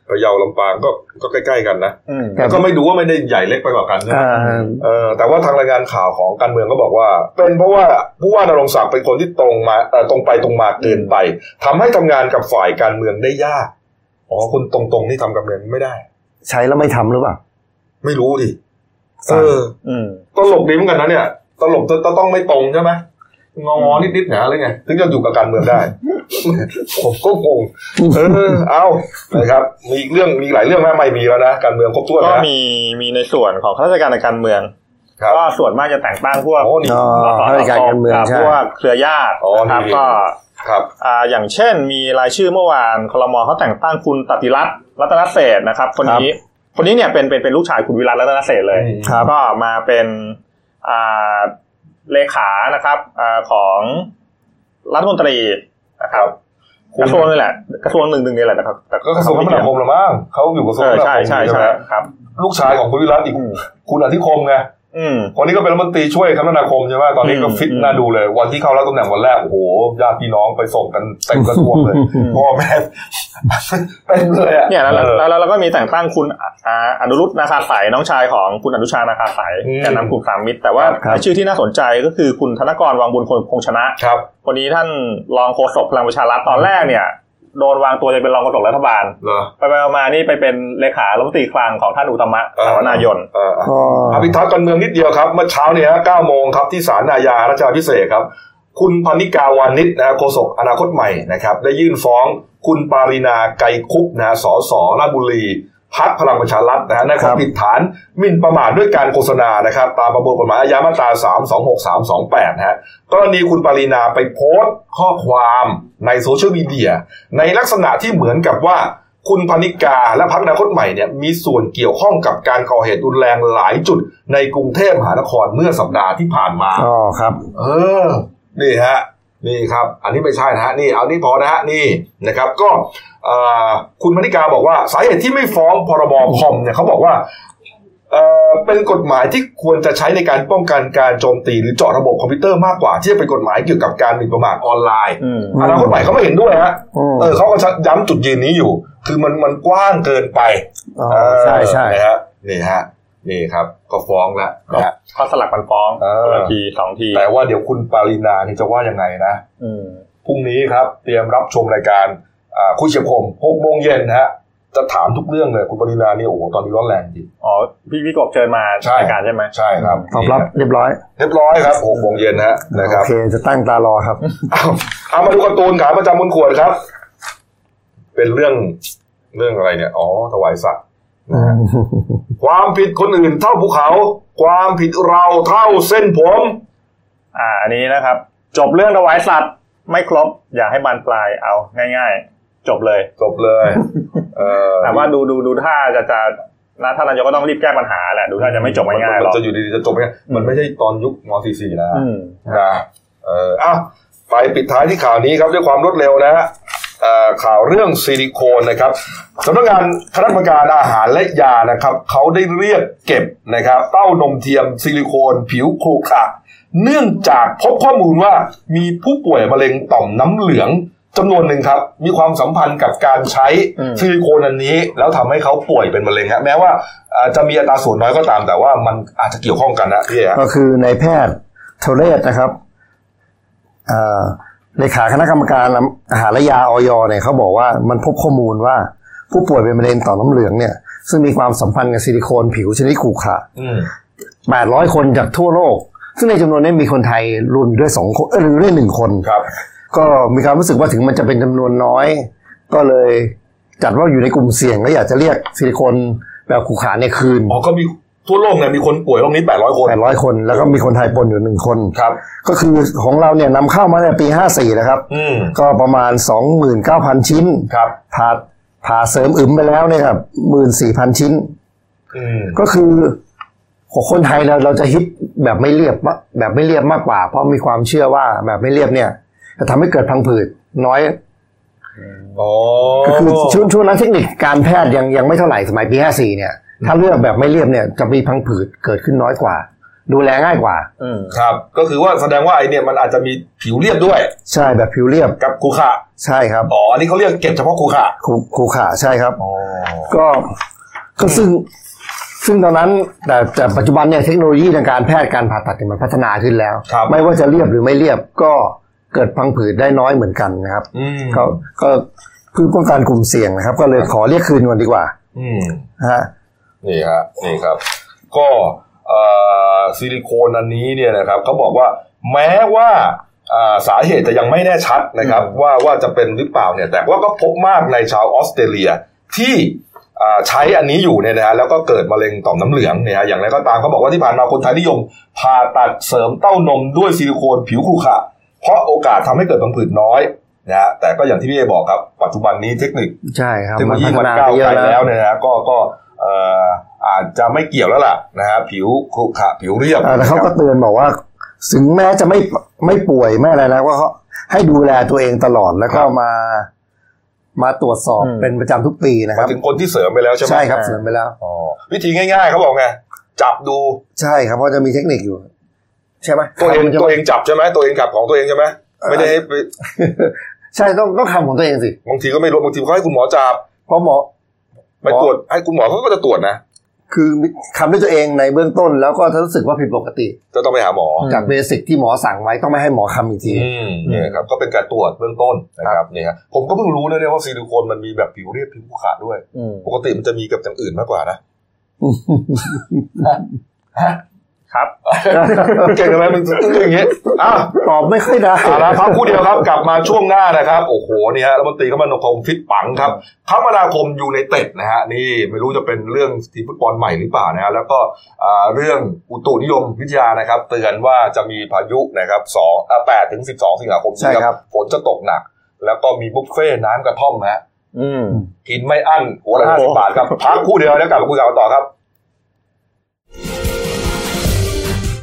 พะเยาลำปางก็ก็ใกล้ ๆ กันนะอืมแต่ก็ไม่ดูว่าไม่ได้ใหญ่เล็กไปกว่ากันนะอ่าเออแต่ว่าทางรายงานข่าวของการเมืองก็บอกว่า เป็นเพราะว่าผู้ว่านรงศักดิ์เป็นคนที่ตรงมาเอ่อตรงไปตรงมาเกินไปทำให้ทำงานกับฝ่ายการเมืองได้ยากอ๋อคุณตรงๆนี่ทำกับเมืองไม่ได้ ใช้แล้วไม่ทำหรือเปล่า ไม่รู้ดิเอออืมตลกดีเหมือนกันนะเนี่ยตลกจะจะต้องไม่ตรงใช่ไหมงองอนิดๆหนาเลยไง ถึงจะอยู่กับการเมืองได้ ผมก็งงเออเอานะครับ มีอีกเรื่องมีหลายเรื่องนะไม่มีแล้วนะการเมืองครบถ้วนก็นะมีมีในส่วนของข้าราชการในการเมืองครับก็ส่วนมากจะแต่งตั้งพวกโอ้นี่อ๋อข้าราชการการเมืองใช่พวกเครือญาติอ๋อนะครับนี่ก็ครับอ่าอย่างเช่นมีรายชื่อเมื่อวานคลมเขาแต่งตั้งคุณตติรัตน์รัตนเศรษฐ์นะครับ คนนี้ คนนี้เนี่ยเป็นเป็นเป็นลูกชายคุณวิรัตรัตนเศรษฐ์เลยอืมครับก็มาเป็นอ่าเลขานะครับอาของรัฐมนตรีนะครับกระทรวงนี่แหละกระทรวงหนึ่งหนึ่งนี่แหละนะครับแต่ก็กระทรวงคมนาคมละมั้งเขาอยู่กระทรวงเอคอมนาใช่คมใช่ใช่ใช่ไหมครับ ลูกชายของคุณวิรัตอีกอืมคุณอธิคมไงอืม คนนี้ก็เป็นรัฐมนตรีช่วยคมนาคมใช่ไหมตอนนี้ก็อืมฟิตอืมน่าดูเลย วันที่เข้ารับตำแหน่งวันแรกโอ้โหญาติพี่น้องไปส่งกันเต็มกระทรวงเลยพ่อแม่เป็นเลยอะเนี่ยแล้วออแล้วแล้วแล้วก็มีแต่งตั้งคุณอ่าอนุรุตนาคาสายน้องชายของคุณอนุชานาคาสายอืมแกนนำกลุ่มสามมิตร แต่ว่าครับชื่อที่น่าสนใจก็คือคุณธนกรวังบุญคงคงชนะครับคนนี้ท่านรองโฆษกพลังประชารัฐตอนแรกเนี่ย โดนวางตัวจะเป็นรองโฆษกรัฐบาล เหรอไปไปมาๆนี่ไปเป็นเลขารัฐมนตรีคลังของท่านอุตตมะสาวนายนเออก็อภิทักษ์การเมืองนิดเดียวครับเมื่อเช้าเนี่ยเก้าโมงครับที่ศาลอาญารัชดาพิเศษกครับ คุณพรรณิการ์ วานิชนะฮะโฆษกอนาคตใหม่นะครับ ได้ยื่นฟ้องคุณปารีณาไกรคุปต์นะฮะสสราชบุรี พรรคพลังประชารัฐนะฮะในความผิดฐานหมิ่นประมาทด้วยการโฆษณานะครับ ตามประมวลกฎหมายอาญามาตรา3 2 6 3 2 8นะฮะกรณีคุณปารีณาไปโพสต์ข้อความในโซเชียลมีเดีย ในลักษณะที่เหมือนกับว่าคุณพรรณิการ์และพรรคอนาคตใหม่เนี่ยมีส่วนเกี่ยวข้องกับการก่อเหตุรุนแรงหลายจุดในกรุงเทพมหานครเมื่อสัปดาห์ที่ผ่านมาอ๋อครับ เออ นี่ฮะนี่ครับ อันนี้ไม่ใช่นะฮะนี่เอานี่พอนะฮะนี่นะครับ ก็เอ่อ คุณมณิกาบอกว่าสาเหตุที่ไม่ฟ้องพรบคอมเนี่ยเขาบอกว่าเอ่อเป็นกฎหมายที่ควรจะใช้ในการป้องกันการโจมตีหรือเจาะระบบคอมพิวเตอร์มากกว่า ที่จะเป็นกฎหมายเกี่ยวกับการหมิ่นประมาทออนไลน์อืมอนาคตใหม่เขาไม่เห็นด้วยฮะอืมเออเขาก็ย้ำจุดยืนนี้อยู่ คือมันมันกว้างเกินไปอ๋อใช่ใช่เออนะฮะนี่ฮะนี่ครับ ก็ฟ้องแล้วนะฮะเขาสลักมันฟ้องเออคนละทีสองทีแต่ว่าเดี๋ยวคุณปารินานี่จะว่ายังไงนะอืมพรุ่งนี้ครับ เตรียมรับชมรายการอ่า คุยเฉียบคมหกโมงเย็นนะฮะจะถามทุกเรื่องเลยคุณปรินานี่โอ้โหตอนนี้ร้อนแรงจริงอ๋อพี่พี่กบเชิญมาใช่รายการใช่ไหมใช่ครับตอบรับเรียบร้อย เรียบร้อยครับหกโมงเย็นนะฮะนะคโอรับเคจะตั้งตารอครับเอาเอามาดูการ์ตูนขาประจำบนขวดครับ เป็นเรื่องเรื่องอะไรเนี่ย อ๋อถวายสัตว์นะฮะความผิดคนอื่นเท่าภูเขา ความผิดเราเท่าเส้นผม อ่าอันนี้นะครับ จบเรื่องถวายสัตว์ไม่ครบ อย่าให้บานปลายเอาง่าย ๆ จบเลยจบเลยเออแต่ว่าดูดูดูท่าจะจะนะท่านนายกก็ต้องรีบแก้ปัญหาแหละดูท่าจะไม่จบง่ายๆหรอกมันจะอยู่ดีๆจะจบง่ายมันไม่ใช่ตอนยุคม .44 นะอืมนะเอออะไปปิดท้ายที่ข่าวนี้ครับด้วยความรวดเร็วนะฮะเอ่อข่าวเรื่องซิลิโคนนะครับสำนักงานคณะกรรมการอาหารและยานะครับเขาได้เรียกเก็บนะครับเต้านมเทียมซิลิโคนผิวครุขระเนื่องจากพบข้อมูลว่ามีผู้ป่วยมะเร็งต่อมน้ำเหลือง จำนวนหนึ่งครับ มีความสัมพันธ์กับการใช้อืมซิลิโคนอันนี้ แล้วทำให้เขาป่วยเป็นมะเร็งฮะแม้ว่าอาจจะมีอัตราส่วนน้อยก็ตาม แต่ว่ามันอาจจะเกี่ยวข้องกันนะพี่ฮะก็คือในายแพทย์โทเรศนะครับเอ่อเลขาคณะกรรมการอาหารและยาออยเนี่ยเขาบอกว่ามันพบข้อมูลว่า ผู้ป่วยเป็นมะเร็งต่อมน้ำเหลืองเนี่ยซึ่งมีความสัมพันธ์กับซิลิโคนผิวชนิดขรุขระอืม800คนจากทั่วโลก ซึ่งในจำนวนนี้มีคนไทยรวมอยู่ด้วยสองคนเออหรือด้วยหนึ่งคนครับ ก็มีความรู้สึกว่าถึงมันจะเป็นจำนวนน้อย ก็เลยจัดว่าอยู่ในกลุ่มเสี่ยงก็อยากจะเรียกซิลิโคนแบบขรุขระเนี่ยคืนอ๋อก็มีทั่วโลกเนี่ยมีคนป่วยโรคนี้ 800 คน 800 คน แล้วก็มีคนไทยปนอยู่หนึ่งคน ครับ ก็คือของเราเนี่ยนำเข้ามาในปี 54 นะครับอืมก็ประมาณ 29,000 ชิ้น ครับผ่าผ่าเสริมอึมไปแล้วเนี่ยครับ14,000 ชิ้นอืมก็คือของคนไทยเราเราจะฮิตแบบไม่เรียบมะแบบไม่เรียบมากกว่า เพราะมีความเชื่อว่าแบบไม่เรียบเนี่ย จะทำให้เกิดพังผืดน้อยอ๋อก็คือช่วงช่วงนั้นเทคนิคการแพทย์ยังยังไม่เท่าไหร่สมัยปี54เนี่ย ถ้าเลือกแบบไม่เรียบเนี่ยจะมีพังผืดเกิดขึ้นน้อยกว่า ดูแลง่ายกว่าอืมครับ ก็คือว่าแสดงว่าไอเนี่ยมันอาจจะมีผิวเรียบด้วย ใช่แบบผิวเรียบกับคูขะใช่ครับอ๋ออันนี้เขาเรียกเก็บเฉพาะคูขะคูคูขาใช่ครับอ๋อก็ก็ซึ่งซึ่งตอนนั้นแต่แต่ปัจจุบันเนี่ยเทคโนโลยีทางการแพทย์การผ่าตัดเนี่ยมันพัฒนาขึ้นแล้วครับไม่ว่าจะเรียบหรือไม่เรียบก็ เกิดพังผืดได้น้อยเหมือนกันนะครับอืมก็ก็เพื่อป้องกันกลุ่มเสี่ยงนะครับ ก็เลยขอเรียกคืนก่อนดีกว่า อืมนะฮะนี่ฮะนี่ครับ ก็เอ่อซิลิโคนอันนี้เนี่ยนะครับเขาบอกว่าแม้ว่าอ่าสาเหตุจะยังไม่แน่ชัดนะครับ ว่าว่าจะเป็นหรือเปล่าเนี่ย แต่ว่าก็พบมากในชาวออสเตรเลียที่อ่าใช้อันนี้อยู่เนี่ยนะฮะแล้วก็เกิดมะเร็งต่อมน้ำเหลืองเนี่ยฮะอย่างไรก็ตามเขาบอกว่าที่ผ่านมาคนไทยนิยมผ่าตัดเสริมเต้านมด้วยซิลิโคนผิวขรุขระเพ ราะโอกาสทำให้เกิดพังผืดน้อยนะฮะแต่ก็อย่างที่พี่เอบอกครับ ปัจจุบันนี้เทคนิคใช่ครับเทคโนมัโลนยีพัฒมันนาก้าวไปเยไกลอะแล้แล้ววเนี่ยนะก็ก็เอ่ออาจจะไม่เกี่ยวแล้วล่ะนะฮะผิวขรุขระผิวเรียบอ่าแต่เขาก็เตือนบอกว่า ถึงแม้จะไม่ไม่ป่วยไม่อะไรนะว่าเขาให้ดูแลตัวเองตลอดแล้วก็มามาตรวจสอบอืมเป็นประจำทุกปีนะคมารับถึงคนที่เสริมไปแล้วใช่ไหมใช่ครับเสริมไปแล้วอ๋อวิธีง่ายๆเขาบอกไงจับดูใช่ครับเพราะจะมีเทคนิคอยู่ ใช่ไหมตัวเองทำใช่ไหมตัวเองจับใช่ไหมตัวเองขับของตัวเองใช่ไหมไม่ได้ให้ไปใช่ต้องต้องทำของตัวเองสิบางทีก็ไม่รู้บางทีเขาให้คุณหมอจับเพราะหมอไปตรวจให้คุณหมอเขาก็จะตรวจนะคือทำด้วยตัวเองในเบื้องต้นแล้วก็ถ้ารู้สึกว่าผิดปกติจะต้องไปหาหมอจากเบสิกที่หมอสั่งไว้ต้องไม่ให้หมอคำอีกทีอืมเนี่ยครับก็เป็นการตรวจเบื้องต้นนะครับนี่ฮะผมก็เพิ่งรู้นะเนี่ยว่าซิลิโคนมันมีแบบผิวเรียบผิวขรุขระด้วยอืมปกติมันจะมีกับอย่างอื่นมากกว่านะครับ เก่งทำไมมันตึ้งๆอย่างนี้อ้าวตอบไม่ค่อยได้เอาละพักคู่เดียวครับ กลับมาช่วงหน้านะครับ โอ้โหเนี่ยฮะรัฐมนตรีคมนาคมฟิตปังครับคมนาคมอยู่ในเต็ดนะฮะนี่ไม่รู้จะเป็นเรื่องทีมฟุตบอลใหม่หรือเปล่านะฮะแล้วก็อ่าเรื่องอุตุนิยมวิทยานะครับ เตือนว่าจะมีพายุนะครับสองอ่าแปดถึงสิบสองสิงหาคมใช่ครับฝนจะตกหนัก แล้วก็มีบุฟเฟ่ต์น้ำกระท่อมนะฮะอืมกินไม่อั้นหัวละโอ้ห้าโหสิบบาทครับพักคู่เดียวแล้วกลับมาคุยกันต่อครับ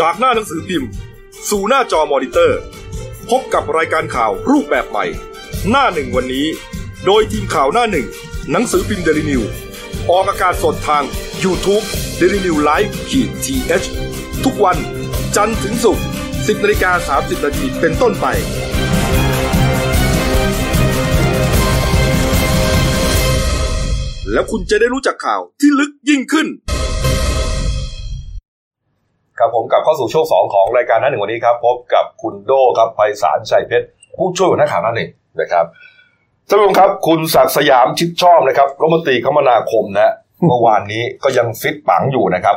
จากหน้าหนังสือพิมพ์ สู่หน้าจอมอนิเตอร์ พบกับรายการข่าวรูปแบบใหม่ หน้าหนึ่งวันนี้ โดยทีมข่าวหน้าหนึ่ง หนังสือพิมพ์เดลิวิวออกอากาศสดทาง YouTube d e l i n e w l i v e ขีดทีเทุกวันจันทร์ถึงศุกร์10นาฬิกา30นาทีเป็นต้นไปแล้วคุณจะได้รู้จักข่าวที่ลึกยิ่งขึ้น ครับผมกลับเข้าสู่ช่วงสองของรายการหน้าหนึ่งวันนี้ครับ พบกับคุณโดครับไพศาลชัยเพชรผู้ช่วยหัวหน้าข่าวน้าหนึ่งนะครับท่านผู้ชมครับ คุณศักดิ์สยามชิดชอบนะครับรัฐมนตรีคมนาคมนะเมื่อวานนี้ก็ยังฟิตปังอยู่นะครับ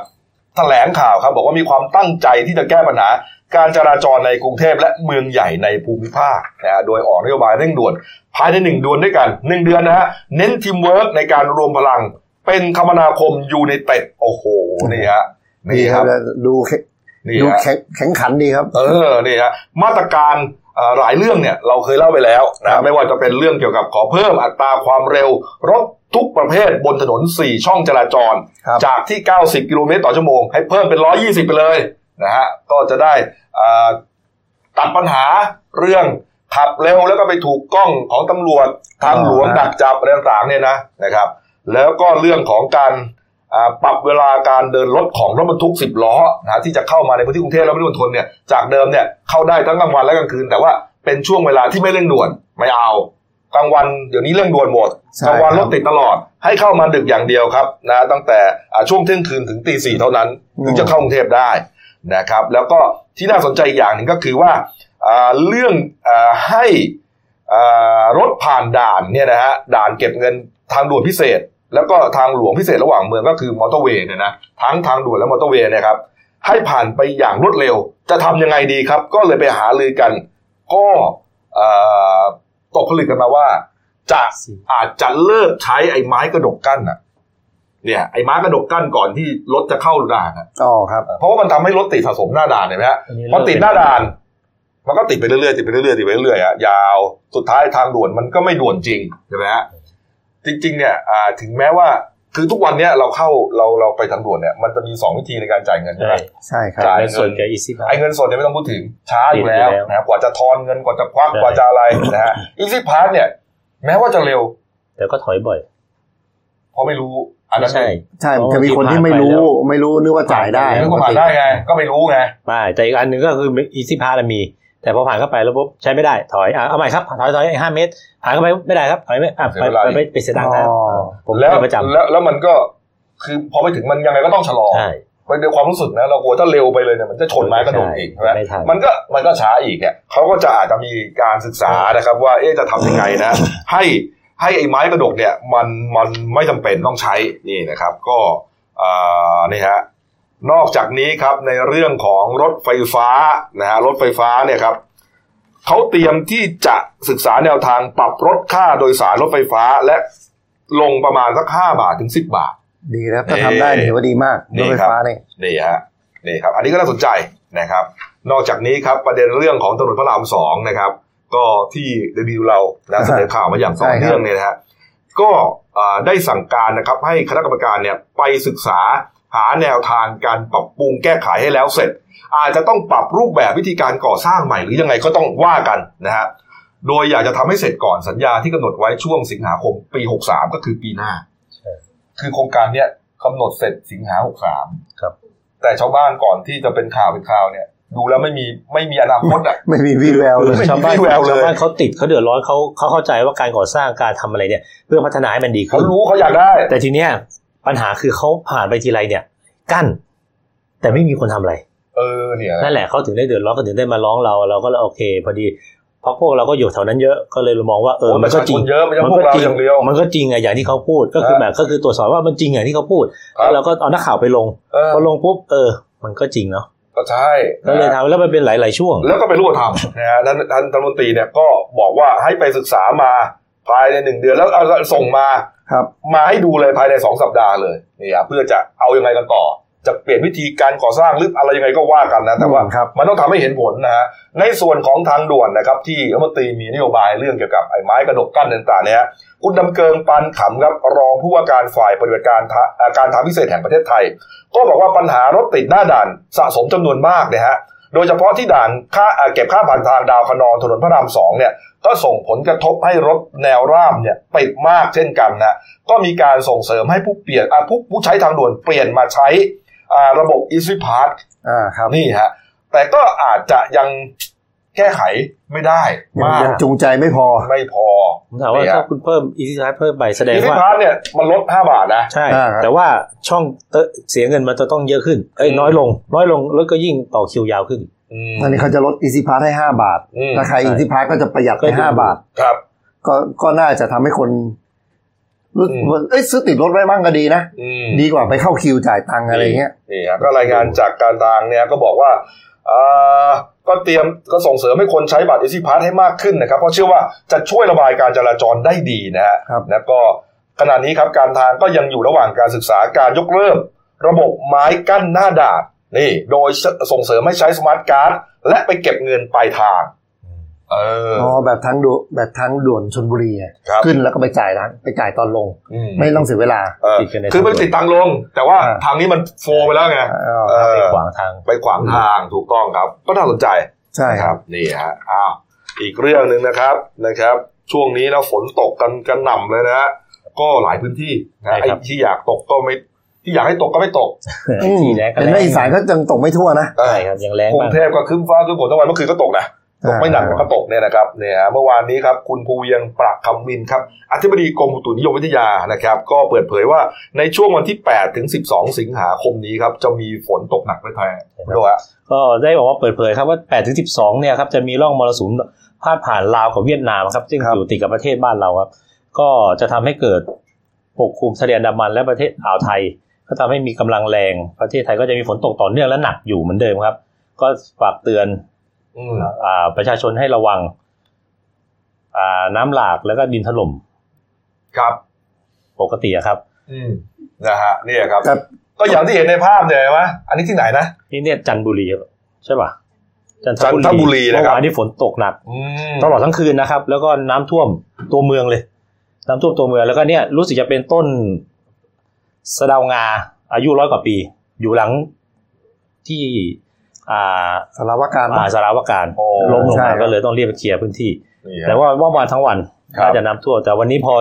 แถลงข่าวครับบอกว่ามีความตั้งใจที่จะแก้ปัญหาการจราจรในกรุงเทพและเมืองใหญ่ในภูมิภาคนะฮะโดยออกนโยบายเร่งด่วนภายในหนึ่งเดือนด้วยกันหนึ่งเดือนนะฮะเน้นทีมเวิร์กในการรวมพลัง เป็นคมนาคมยูในเต็ดโอ้โหนี่ฮะ นี่ครับดูแข็งนี่ดูฮะแข็งแข็งขันดีครับ เออนี่ฮะมาตรการเอ่อหลายเรื่องเนี่ยเราเคยเล่าไปแล้วนะไม่ว่าจะเป็นเรื่องเกี่ยวกับขอเพิ่มอัตราความเร็ว รถทุกประเภทบนถนน 4 ช่องจราจรครับจากที่ 90 กิโลเมตรต่อชั่วโมง ให้เพิ่มเป็น 120 ไปเลยนะฮะก็จะได้อ่าตัดปัญหาเรื่องขับเร็วแล้วก็ไปถูกกล้องของตำรวจทางหลวงดักจับอะไรต่างๆเนี่ยนะนะครับ แล้วก็เรื่องของการอ่า ปรับเวลาการเดินรถของรถบรรทุก 10 ล้อนะที่จะเข้ามาในพื้นที่กรุงเทพและปริมณฑลเนี่ยจากเดิมเนี่ยเข้าได้ทั้งกลางวันและกลางคืน แต่ว่าเป็นช่วงเวลาที่ไม่เร่งด่วนไม่เอากลางวันเดี๋ยวนี้เร่งด่วนหมดใช่กลางวันครรับถติดตลอดให้เข้ามาดึกอย่างเดียวครับนะตั้งแต่อ่าช่วงเที่ยงคืนถึงตีสี่เท่านั้นถึงจะเข้ากรุงเทพได้นะครับแล้วก็ที่น่าสนใจอีกอย่างหนึ่งก็คือว่าอ่าเรื่องอาให้อ่ารถผ่านด่านเนี่ยนะฮะด่านเก็บเงินทางด่วนพิเศษ แล้วก็ทางหลวงพิเศษระหว่างเมืองก็คือมอเตอร์เวย์เนี่ยนะทั้งทางด่วนและมอเตอร์เวย์เนะครับให้ผ่านไปอย่างรวดเร็ว จะทำยังไงดีครับ ก็เลยไปหาลือกัน ก็เอ่อตกผลึกกันมาว่า จะอาจจะเลิกใช้ไอ้ไม้กระดกกั้นอะเนี่ยไอ้ไม้กระดกกั้นก่อนที่รถจะเข้าด่านอะอ๋อครับ เพราะว่ามันทำให้รถติดสะสมหน้าด่านเห็นไหมฮะอันนี้พอติดหน้าด่าน มันก็ติดไปเรื่อยๆติดไปเรื่อยๆติดไปเรื่อยๆอะยาวสุดท้ายทางด่วนมันก็ไม่ด่วนจริงใช่ไหมฮะ จริงๆเนี่ยอ่าถึงแม้ว่าคือทุกวันเนี้ยเราเข้าเราเราไปทางด่วนเนี่ยมันจะมีสองวิธีในการจ่ายเงินใช่ไหมใช่ใช่ครับจ่ายเงินสดกับ Easy ไอ้เงินสดเนี่ยไม่ต้องพูดถึงช้าอยู่แล้วติดอยู่แล้วนะครับกว่าจะทอนเงินกว่าจะควักใช่กว่าจะอะไรนะฮะ Easy Pass เนี่ย แม้ว่าจะเร็ว แต่ก็ถอยบ่อยเพราะไม่รู้อันนั้ไม่นใช่ใช่จะมีคนที่ไม่รู้ไม่รู้นึกว่าจ่ายได้นึกว่าผ่านได้ไงก็ไม่รู้ไงไม่แต่อีกอันหนึ่งก็คือ Easy Pass มี แต่พอผ่านเข้าไปแล้วปุ๊บใช้ไม่ได้ถอยอะเอาใหม่ครับถอยถอยห้าเมตรผ่านเข้าไปไม่ได้ครับถอยไม่อะไปไปไปไปเสียตังค์นะอ๋อผมแล้วเป็นประจำแล้วแล้วมันก็คือพอไปถึงมันยังไงก็ต้องชะลอใช่ไปด้วยความรู้สึกนะเรากลัวถ้าเร็วไปเลยเนี่ยมันจะชนไม้กระดกอีกใช่ไหมไม่ทันมันก็มันก็ช้าอีกเนี่ยเขาก็จะอาจจะมีการศึกษานะครับ ว่าเอ๊ะจะทำยังไงนะ ให้ให้ไอ้ไม้กระดกเนี่ยมันมันไม่จำเป็นต้องใช้นี่นะครับ ก็อ่านี่ฮะ นอกจากนี้ครับในเรื่องของรถไฟฟ้านะฮะรถไฟฟ้าเนี่ยครับเขาเตรียมที่จะศึกษาแนวทางปรับลดค่าโดยสารรถไฟฟ้าและลงประมาณสักห้าบาทถึงสิบบาท ดีแล้วถ้าทำได้ถือว่าดีมากนี่รถไฟครับฟ้าเนี่ยนี่ฮะนี่ครับ อันนี้ก็น่าสนใจนะครับ นอกจากนี้ครับประเด็นเรื่องของถนนพระรามสองนะครับ ก็ที่เดบิวเรานะเสนอข่าวมาอย่างต่อเนื่องเนี่ยนะฮะก็อ่าได้สั่งการนะครับให้คณะกรรมการเนี่ยไปศึกษา หาแนวทางการปรับปรุงแก้ไขให้แล้วเสร็จ อาจจะต้องปรับรูปแบบวิธีการก่อสร้างใหม่หรือยังไงก็ต้องว่ากันนะฮะโดยอยากจะทำให้เสร็จก่อนสัญญาที่กำหนดไว้ช่วงสิงหาคมปี 63 ก็คือปีหน้า คือโครงการเนี้ยกำหนดเสร็จสิงหา 63 ครับ แต่ชาวบ้านก่อนที่จะเป็นข่าวเป็นข่าวเนี่ย ดูแล้วไม่มีไม่มีอนาคตอะไม่มีวี่แววเลยไม่มีชาวบ้านวี่แววเลยชาวบ้านเขาติดเขาเดือดร้อนเขาเขาเข้าใจว่าการก่อสร้างการทำอะไรเนี่ย เพื่อพัฒนาให้มันดีเขาขึ้นรู้เขาอยากได้ แต่ทีเนี้ย ปัญหาคือเขาผ่านไปทีไรเนี่ยกั้น แต่ไม่มีคนทำอะไร เออเนี่ยนั่นแหละเขาถึงได้เดือดร้อนเขาถึงได้มาร้องเราเราก็เลยโอเค พอดีเพราะพวกเราก็อยู่แถวนั้นเยอะก็เลยมองว่าเออโอ้มันก็จริงประชาชนเยอะไม่ใช่พวกเราจริอย่างเดียวมันก็จริงอะอย่างที่เขาพูดก็คือครับแบบก็คือตรวจสอบว่ามันจริงอย่างที่เขาพูดครับแล้วเราก็เอานักข่าวไปลงเออพอลงปุ๊บเออ มันก็จริงเนาะก็ใช่ก็เลยทำแล้วมันเป็นหลาย ๆ ช่วง แล้วก็ไปรู้ทำนะฮะท่านท่านรัฐมนตรีเนี่ยก็บอกว่าให้ไปศึกษามาภายในหนึ่งเดือนแล้วเอาส่งมา ครับ มาให้ดูเลยภายในสองสัปดาห์เลยนี่ครับเพื่อจะเอายังไงกันต่อ จะเปลี่ยนวิธีการก่อสร้างหรืออะไรยังไงก็ว่ากันนะแต่ว่าครับมันต้องทำให้เห็นผลนะฮะในส่วนของทางด่วนนะครับ ที่รัฐมนตรีมีนโยบายเรื่องเกี่ยวกับไอ้ไม้กระดกกั้นต่างๆเนี่ยคุณดำเกิงปันขำครับรองผู้ว่าการฝ่ายปฏิบัติการทะอ่าการทางพิเศษแห่งประเทศไทย ก็บอกว่าปัญหารถติดหน้าด่านสะสมจำนวนมากเนี่ยฮะโดยเฉพาะที่ด่านค่าอ่าเก็บค่าผ่านทางดาวคะนองถนนพระรามสองเนี่ย ก็ส่งผลกระทบให้รถแนวร่ามเนี่ยติดมากเช่นกันนะก็มีการส่งเสริมให้ผู้เปลี่ยนอ่าผู้ผู้ใช้ทางด่วนเปลี่ยนมาใช้อ่าระบบ Easy Pass อ่าครับนี่ฮะแต่ก็อาจจะยังแก้ไขไม่ได้ยังมากยังจูงใจไม่พอไม่พอผมถามว่าเนี่ยถ้าคุณเพิ่มอีซี่ไเพิ่มไปแสดง Easy ว่า Pass เนี่ยมันลด 5 บาทนะใช่อ่าครับแต่ว่าช่องเตอะเสียเงินมันจะต้องเยอะขึ้นเอ้ยอืมน้อยลง น้อยลงรถก็ยิ่งต่อคิวยาวขึ้น อืมอันนี้เขาจะลด Easy Pass ให้ห้าบาทอืมถ้าใครใช่ Easy Pass ก็จะประหยัดไปก็ดีห้าบาท ครับ ก็ก็น่าจะทำให้คนรู้อืมว่าเอ้ยซื้อติดรถไว้มั่งก็ดีนะอืมดีกว่าไปเข้าคิวจ่ายตังค์อะไรเงี้ยนี่ครับก็รายงานจากการทางเนี่ยก็บอกว่าอ่าก็เตรียมก็ส่งเสริมให้คนใช้บัตร Easy Pass ให้มากขึ้นนะครับ เพราะเชื่อว่าจะช่วยระบายการจราจรได้ดีนะฮะครับแล้วก็ขณะนี้ครับการทางก็ยังอยู่ระหว่างการศึกษาการยกเลิกระบบไม้กั้นหน้าด่าน นี่โดยส่งเสริมให้ใช้ smart card และไปเก็บเงินปลายทางเอออ๋อแบบทางด่วนแบบทางด่วนชลบุรีไงครับขึ้นแล้วก็ไปจ่ายทางไปจ่ายตอนลงอืมไม่ต้องเสียเวลาเออติดกันในคือไม่ติดตังลง แต่ว่าอ่าทางนี้มันโฟลไปแล้วไงอ๋อเออไปขวางทางไปขวางทางถูกต้องครับ ก็น่าสนใจใช่นะคครัรับบนี่ฮะอ้าวอีกเรื่องหนึ่งนะครับนะครับ ช่วงนี้นะฝนตกกันกันหน่ำเลยนะฮะก็หลายพื้นที่นะใช่ไอ้ครับที่อยากตกก็ไม่ ที่อยากให้ตกก็ไม่ตกอืมที่แรกก็เห็นแรว่างอีสานก็ยังตกไม่ทั่วนะเออใช่ครับยังแรงกรุบ้างงเทพก็ครึ้มฟ้าครึ้มฝนทั้งวันเมื่อคืนก็ตกนะตกไม่หนักแต่ก็ตกเนี่ยนะครับเนี่ยฮะเมื่อวานนี้ครับคุณภูเวียงประคำมินครับอธิบดีกรมอุตุนิยมวิทยานะครับ ก็เปิดเผยว่าในช่วงวันที่ 8 ถึง 12 สิงหาคมนี้ครับ จะมีฝนตกหนักในไทยด้วยฮะก็ได้บอกว่าเปิดเผยครับว่า 8 ถึง 12 เนี่ยครับจะมีร่องมรสุมพาดผ่านลาวกับเวียดนามครับซึ่งครับอยู่ติดกับประเทศบ้านเราครับ ก็จะทำให้เกิดปกคลุมทะเลอันดามันและประเทศอ่าวไทย ก็ทำให้มีกำลังแรงประเทศไทยก็จะมีฝนตกต่อเนื่องและหนักอยู่เหมือนเดิมครับ ก็ฝากเตือนอืมอ่าประชาชนให้ระวัง อ่าน้ำหลากแล้วก็ดินถล่มครับปกติอะครับ อืมนะฮะเนี่ยครับแต่ก็อย่างที่เห็นในภาพเนี่ยเห็นไหมอันนี้ที่ไหนนะนี่เนี่ยจันทบุรีใช่ป่ะจันทบุรีนะครับเมื่อวานนี้ฝนตกหนักอืมตลอดทั้งคืนนะครับ แล้วก็น้ำท่วมตัวเมืองเลย น้ำท่วมตัวเมืองแล้วก็เนี่ยรู้สึกจะเป็นต้น สะเดางาอายุร้อยกว่าปี อยู่หลังที่อ่าสารวการอ่าสารวการโอ้ล้มลงใช่ครัมาบก็เลยต้องเรียกไปเคลียร์พื้นที่นี่ฮะแต่ว่าว่าวันทั้งวันครับน่าจะน้ำท่วมแต่วันนี้พอ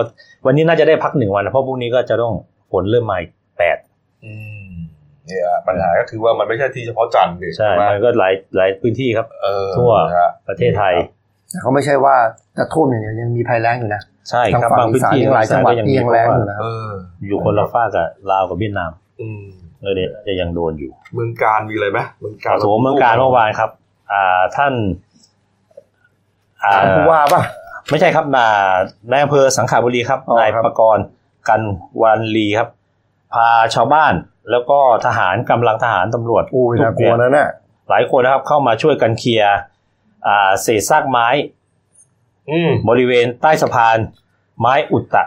วันนี้น่าจะได้พักหนึ่งวันนะเพราะพรุ่งนี้ก็จะต้องฝนเริ่มมาอีกแปดอืมเนี่ยปัญหาก็คือว่ามันไม่ใช่ที่เฉพาะจันทร์ดิใช่ไหมมันก็หลายหลายพื้นที่ครับเออทั่วนะฮะประเทศไทยแต่เขาไม่ใช่ว่าจะท่วมอย่างเดียวยังมีภัยแล้งอยู่นะ ใช่ทางครับฝั่งบางอีพื้นสานที่ยังหลายจังหวัดก็ที่ยังแรงอยู่นะเอออยู่คนละฝ้ากกับลาวกับเวียดนาม อืมเลยเนี่ยจะยังโดนอยู่ เมืองการมีอะไรไหมเมืองการโถเมืองการเมื่อวานครับ อ่าท่านอ่าผู้ว่าป่ะไม่ใช่ครับนานายอำเภอสังขบุรีครับอ๋อนายครับประกรณ์กันวันลีครับ พาชาวบ้านแล้วก็ทหารกำลังทหารตำรวจอุ้ยน่ากลัวนะเนี่ยหลายคนนะครับเข้ามาช่วยกันเคลียร์อ่าเศษซากไม้อืม บริเวณใต้สะพานไม้อุตตะ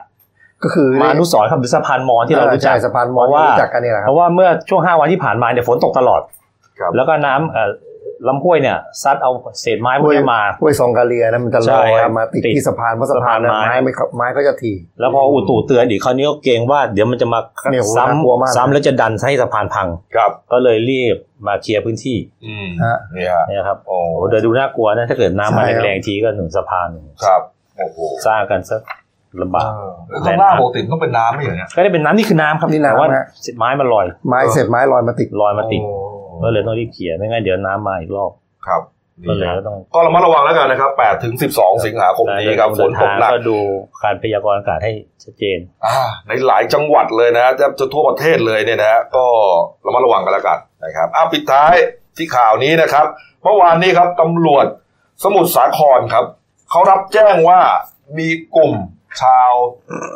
ก็คือมานุสรณ์ครับหรือสะพานมอญที่เรารู้จักใช่สะพานมอญเพราะว่าที่รู้จักกันนี่แหละคเพรับราะว่าเมื่อช่วงห้าวันที่ผ่านมาเนี่ยฝนตกตลอดครับแล้วก็น้ำเอ่อ ลำห้วยเนี่ยซัดเอาเศษไม้พวกนี้มาห้วยซองกาเลียนะมันจะลใช่อยครับมาติดติดที่สะพานเพราะสะพานสะพานไม้ไม้ไม่เข้าไม้ก็จะถี่แล้วพออุตุเตือนอีกคราวนี้ก็เกรงว่าเดี๋ยวมันจะมาเนี่ยโหซ้น่ากลัวมากำซ้ำแล้วจะดันให้สะพานพังครับ ก็เลยรีบมาเคลียร์พื้นที่อืมฮะนี่ฮะเนี่ยครับโอ้โอ้โหเดี๋ยวดูน่ากลัวนะถ้าเกิดน้ำมาใช่ครับแรงๆทีก็หนึ่งสะพานครับโอ้โหสร้างกันสักลำบากเออแล้วข้างล่างปกติมันต้องเป็นน้ำไม่เหรอเนี่ยก็ได้เป็นน้ำนี่คือน้ำครับนี่น้ำแต่ว่าฮะเศษไม้มันลอย ไม้เสร็จไม้ลอยมาติดลอยมาติดโอ้ ก็เลยต้องรีบเคลียร์ไม่งั้นเดี๋ยวน้ำมาอีกรอบครับก็นี่เลยฮะก็ต้องก็ระมัดระวังแล้วกันนะครับ8ถึง 12 สิงหาคมนี้ครับฝนตกหนักก็ดูการพยากรณ์อากาศให้ชัดเจนอ่าในหลายจังหวัดเลยนะจะจะทั่วประเทศเลยเนี่ยนะฮะก็ระมัดระวังกันแล้วกันนะครับอะปิดท้ายที่ข่าวนี้นะครับเมื่อวานนี้ครับตำรวจสมุทรสาครครับเขารับแจ้งว่ามีกลุ่ม ชาว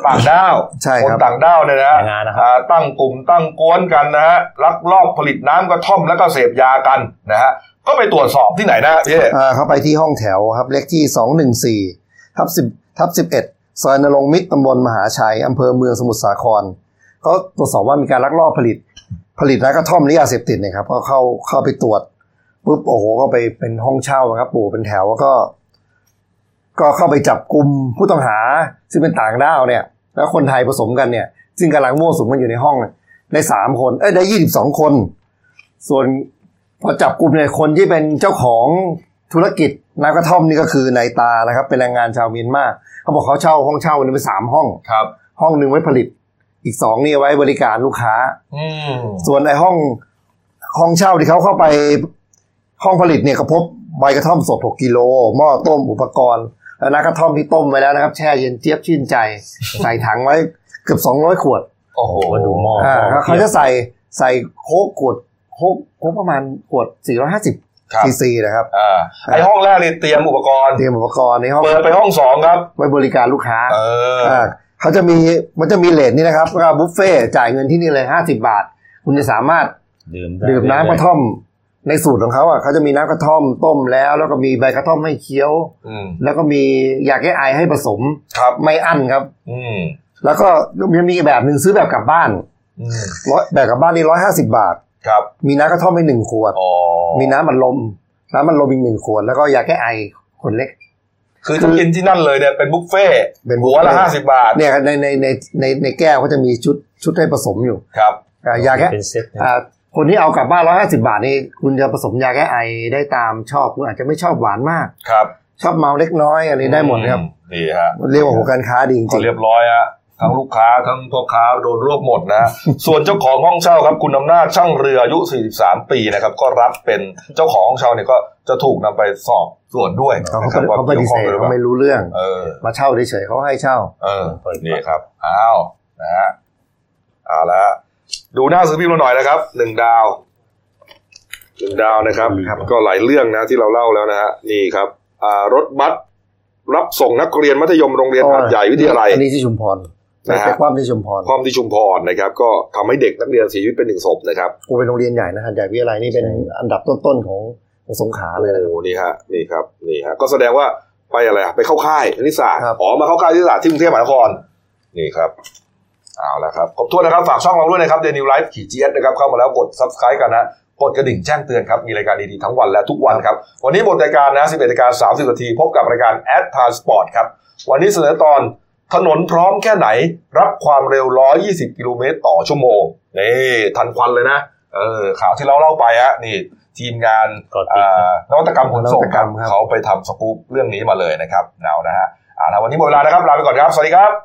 ต่างด้าวใช่คนครับต่างด้าวเนี่ยนะฮะแรงงานนะครับอ่าตั้งกลุ่มตั้งกวนกันนะฮะลักลอบผลิตน้ำกระท่อมแล้วก็เสพยากันนะฮะก็ไปตรวจสอบที่ไหนนะพี่อ่าเข้าไปที่ห้องแถวครับเลขที่สองหนึ่งสี่ทับสิบทับสิบเอ็ดซอยนรงค์มิตรตำบลมหาชัยอำเภอเมืองสมุทรสาครเขาตรวจสอบว่ามีการลักลอบผลิต ผลิตและกระท่อมและยาเสพติดเนี่ยครับก็เข้าเข้าไปตรวจปุ๊บโอ้โหก็ไปเป็นห้องเช่าครับปู่เป็นแถวแล้วก็ ก็เข้าไปจับกลุ่มผู้ต้องหาซึ่งเป็นต่างด้าวเนี่ย แล้วคนไทยผสมกันเนี่ย ซึ่งกำลังมั่วสุมกันอยู่ในห้องเนี่ยได้สามคนเอ้ยได้ยี่สิบสองคน ส่วนพอจับกลุ่มเนี่ยคนที่เป็นเจ้าของธุรกิจน้ำกระท่อมนี่ก็คือนายตานะครับ เป็นแรงงานชาวเมียนมาเขาบอกเขาเช่าห้องเช่านี่เป็นสามห้องครับ ห้องหนึ่งไว้ผลิต อีกสองนี่เอาไว้บริการลูกค้าอืมส่วนในห้องห้องเช่าที่เขาเข้าไปห้องผลิตเนี่ยก็พบใบกระท่อมสด6กิโลหม้อต้มอุปกรณ์ แล้วน้ำกระท่อมที่ต้มไว้แล้วนะครับ แช่เย็นเจี๊ยบชื่นใจ ใส่ถังไว้เกือบ200ขวด โอ้โหว่าดูหม้ออ่าหม้อเขาจะใส่ใส่โค้กขวดโค้กโค้กประมาณขวด450ครับซีซีนะครับอ่าไอห้องแรกนี่เตรียมอุปกรณ์เตรียมอุปกรณ์ในห้องเปิดไปห้องสองครับไว้บริการลูกค้าเอออ่าเขาจะมีมันจะมีเลทนี่นะครับก็บุฟเฟ่ต์จ่ายเงินที่นี่เลย50บาท คุณจะสามารถดื่มดื่มน้ำกระท่อม ในสูตรของเขาอะเขาจะมีน้ำกระท่อมต้มแล้ว แล้วก็มีใบกระท่อมให้เคี้ยวอืมแล้วก็มียาแก้ไอให้ผสมครับไม่อั้นครับ อืมแล้วก็ยังมีอีกแบบหนึ่งซื้อแบบกลับบ้านอืมร้อยแบบกลับบ้านนี่ร้อยห้าสิบาท ครับ มีน้ำกระท่อมให้หนึ่งขวดอ๋อมีน้ำมันลม น้ำมันลมอีกหนึ่งขวด แล้วก็ยาแก้ไอคนเล็ก คือถ้ากินที่นั่นเลยเนี่ยเป็นบุฟเฟ่ต์เป็นบุฟหัเฟ่ต์วละห้าสิบบาท เนี่ยในในในในในแก้วเขาจะมีชุดชุดให้ผสมอยู่ ครับอ่ายาแก้เป็นเซ็ตนะอ่า คนที่เอากลับบ้านร้อยห้าสิบาทนี่คุณจะผสมยาแก้ไอได้ตามชอบคุณอาจจะไม่ชอบหวานมากครับ ชอบเมาเล็กน้อยอะไรได้หมดครับอืนี่ฮะเรียกว่าหัวการค้าดีจก็ริงเรียบร้อยฮะทั้งลูกค้าทั้งพ่อค้าโดนรวบหมดนะ ส่วนเจ้าของห้องเช่าครับคุณอำนาจช่างเรืออายุ 43 ปีนะครับ ก็รับเป็นเจ้าของห้องเช่าเนี่ยก็จะถูกนำไปสอบสวนด้วยๆเขานะครับว่าเขาปฏิเสธกี่ยวข้องหรือเขาเปไม่ล่ารู้เรื่องเออมาเช่าเฉยๆเขาให้เช่า เออนี่ครับอ้าวนะฮะเอาละ ดูหน้าซื้อพิมพ์เราหน่อยนะครับหนึ่งดาวหนึ่งดาวนะครับ ก็หลายเรื่องนะที่เราเล่าแล้วนะฮะนี่ครับอ่ารถบัสรับส่งนักเรียนมัธยมโรงเรียนหาดใหญ่วิทยาลัยอันนี้ที่ชุมพรนะฮะแต่ความที่ชุมพรความที่ชุมพรนะครับ ก็ทำให้เด็กนักเรียนเสียชีวิตเป็นหนึ่งศพนะครับกูเป็นโรงเรียนใหญ่นะหัดใหญ่วิทยาลัยนี่เป็นอันดับต้นๆของของสงขลาเลยนะโอ้นี่ฮะนี่ครับนี่ฮะก็แสดงว่าไปอะไรอะไปเข้าค่ายคณิตศาสตร์ครับอ๋อมาเข้าค่ายคณิตศาสตร์ที่กรุงเทพมหานครนี่ครับ เอาละครับขอบคุณนะครับ ฝากช่องเราด้วยนะครับเดลินิวส์ขีด GS นะครับ เข้ามาแล้วกด subscribe กันนะกดกระดิ่งแจ้งเตือนครับ มีรายการดีๆทั้งวันและทุกวันครับ วันนี้หมดรายการนะ 11นาฬิกา30นาที พบกับรายการ Ad Transport ครับ วันนี้เสนอตอนถนนพร้อมแค่ไหน รับความเร็ว 120 กิโลเมตรต่อชั่วโมงนี่ทันควันเลยนะเออข่าวที่เราเล่าไปฮะนี่ ทีมงานก็ติดอ่านวัตกรรมขนส่งครับนวัตกรรมครับเขาไปทำสกู๊ปเรื่องนี้มาเลยนะครับเนานะฮะอ่านะวันนี้หมดเวลานะครับลาไปก่อนครับ สวัสดีครับ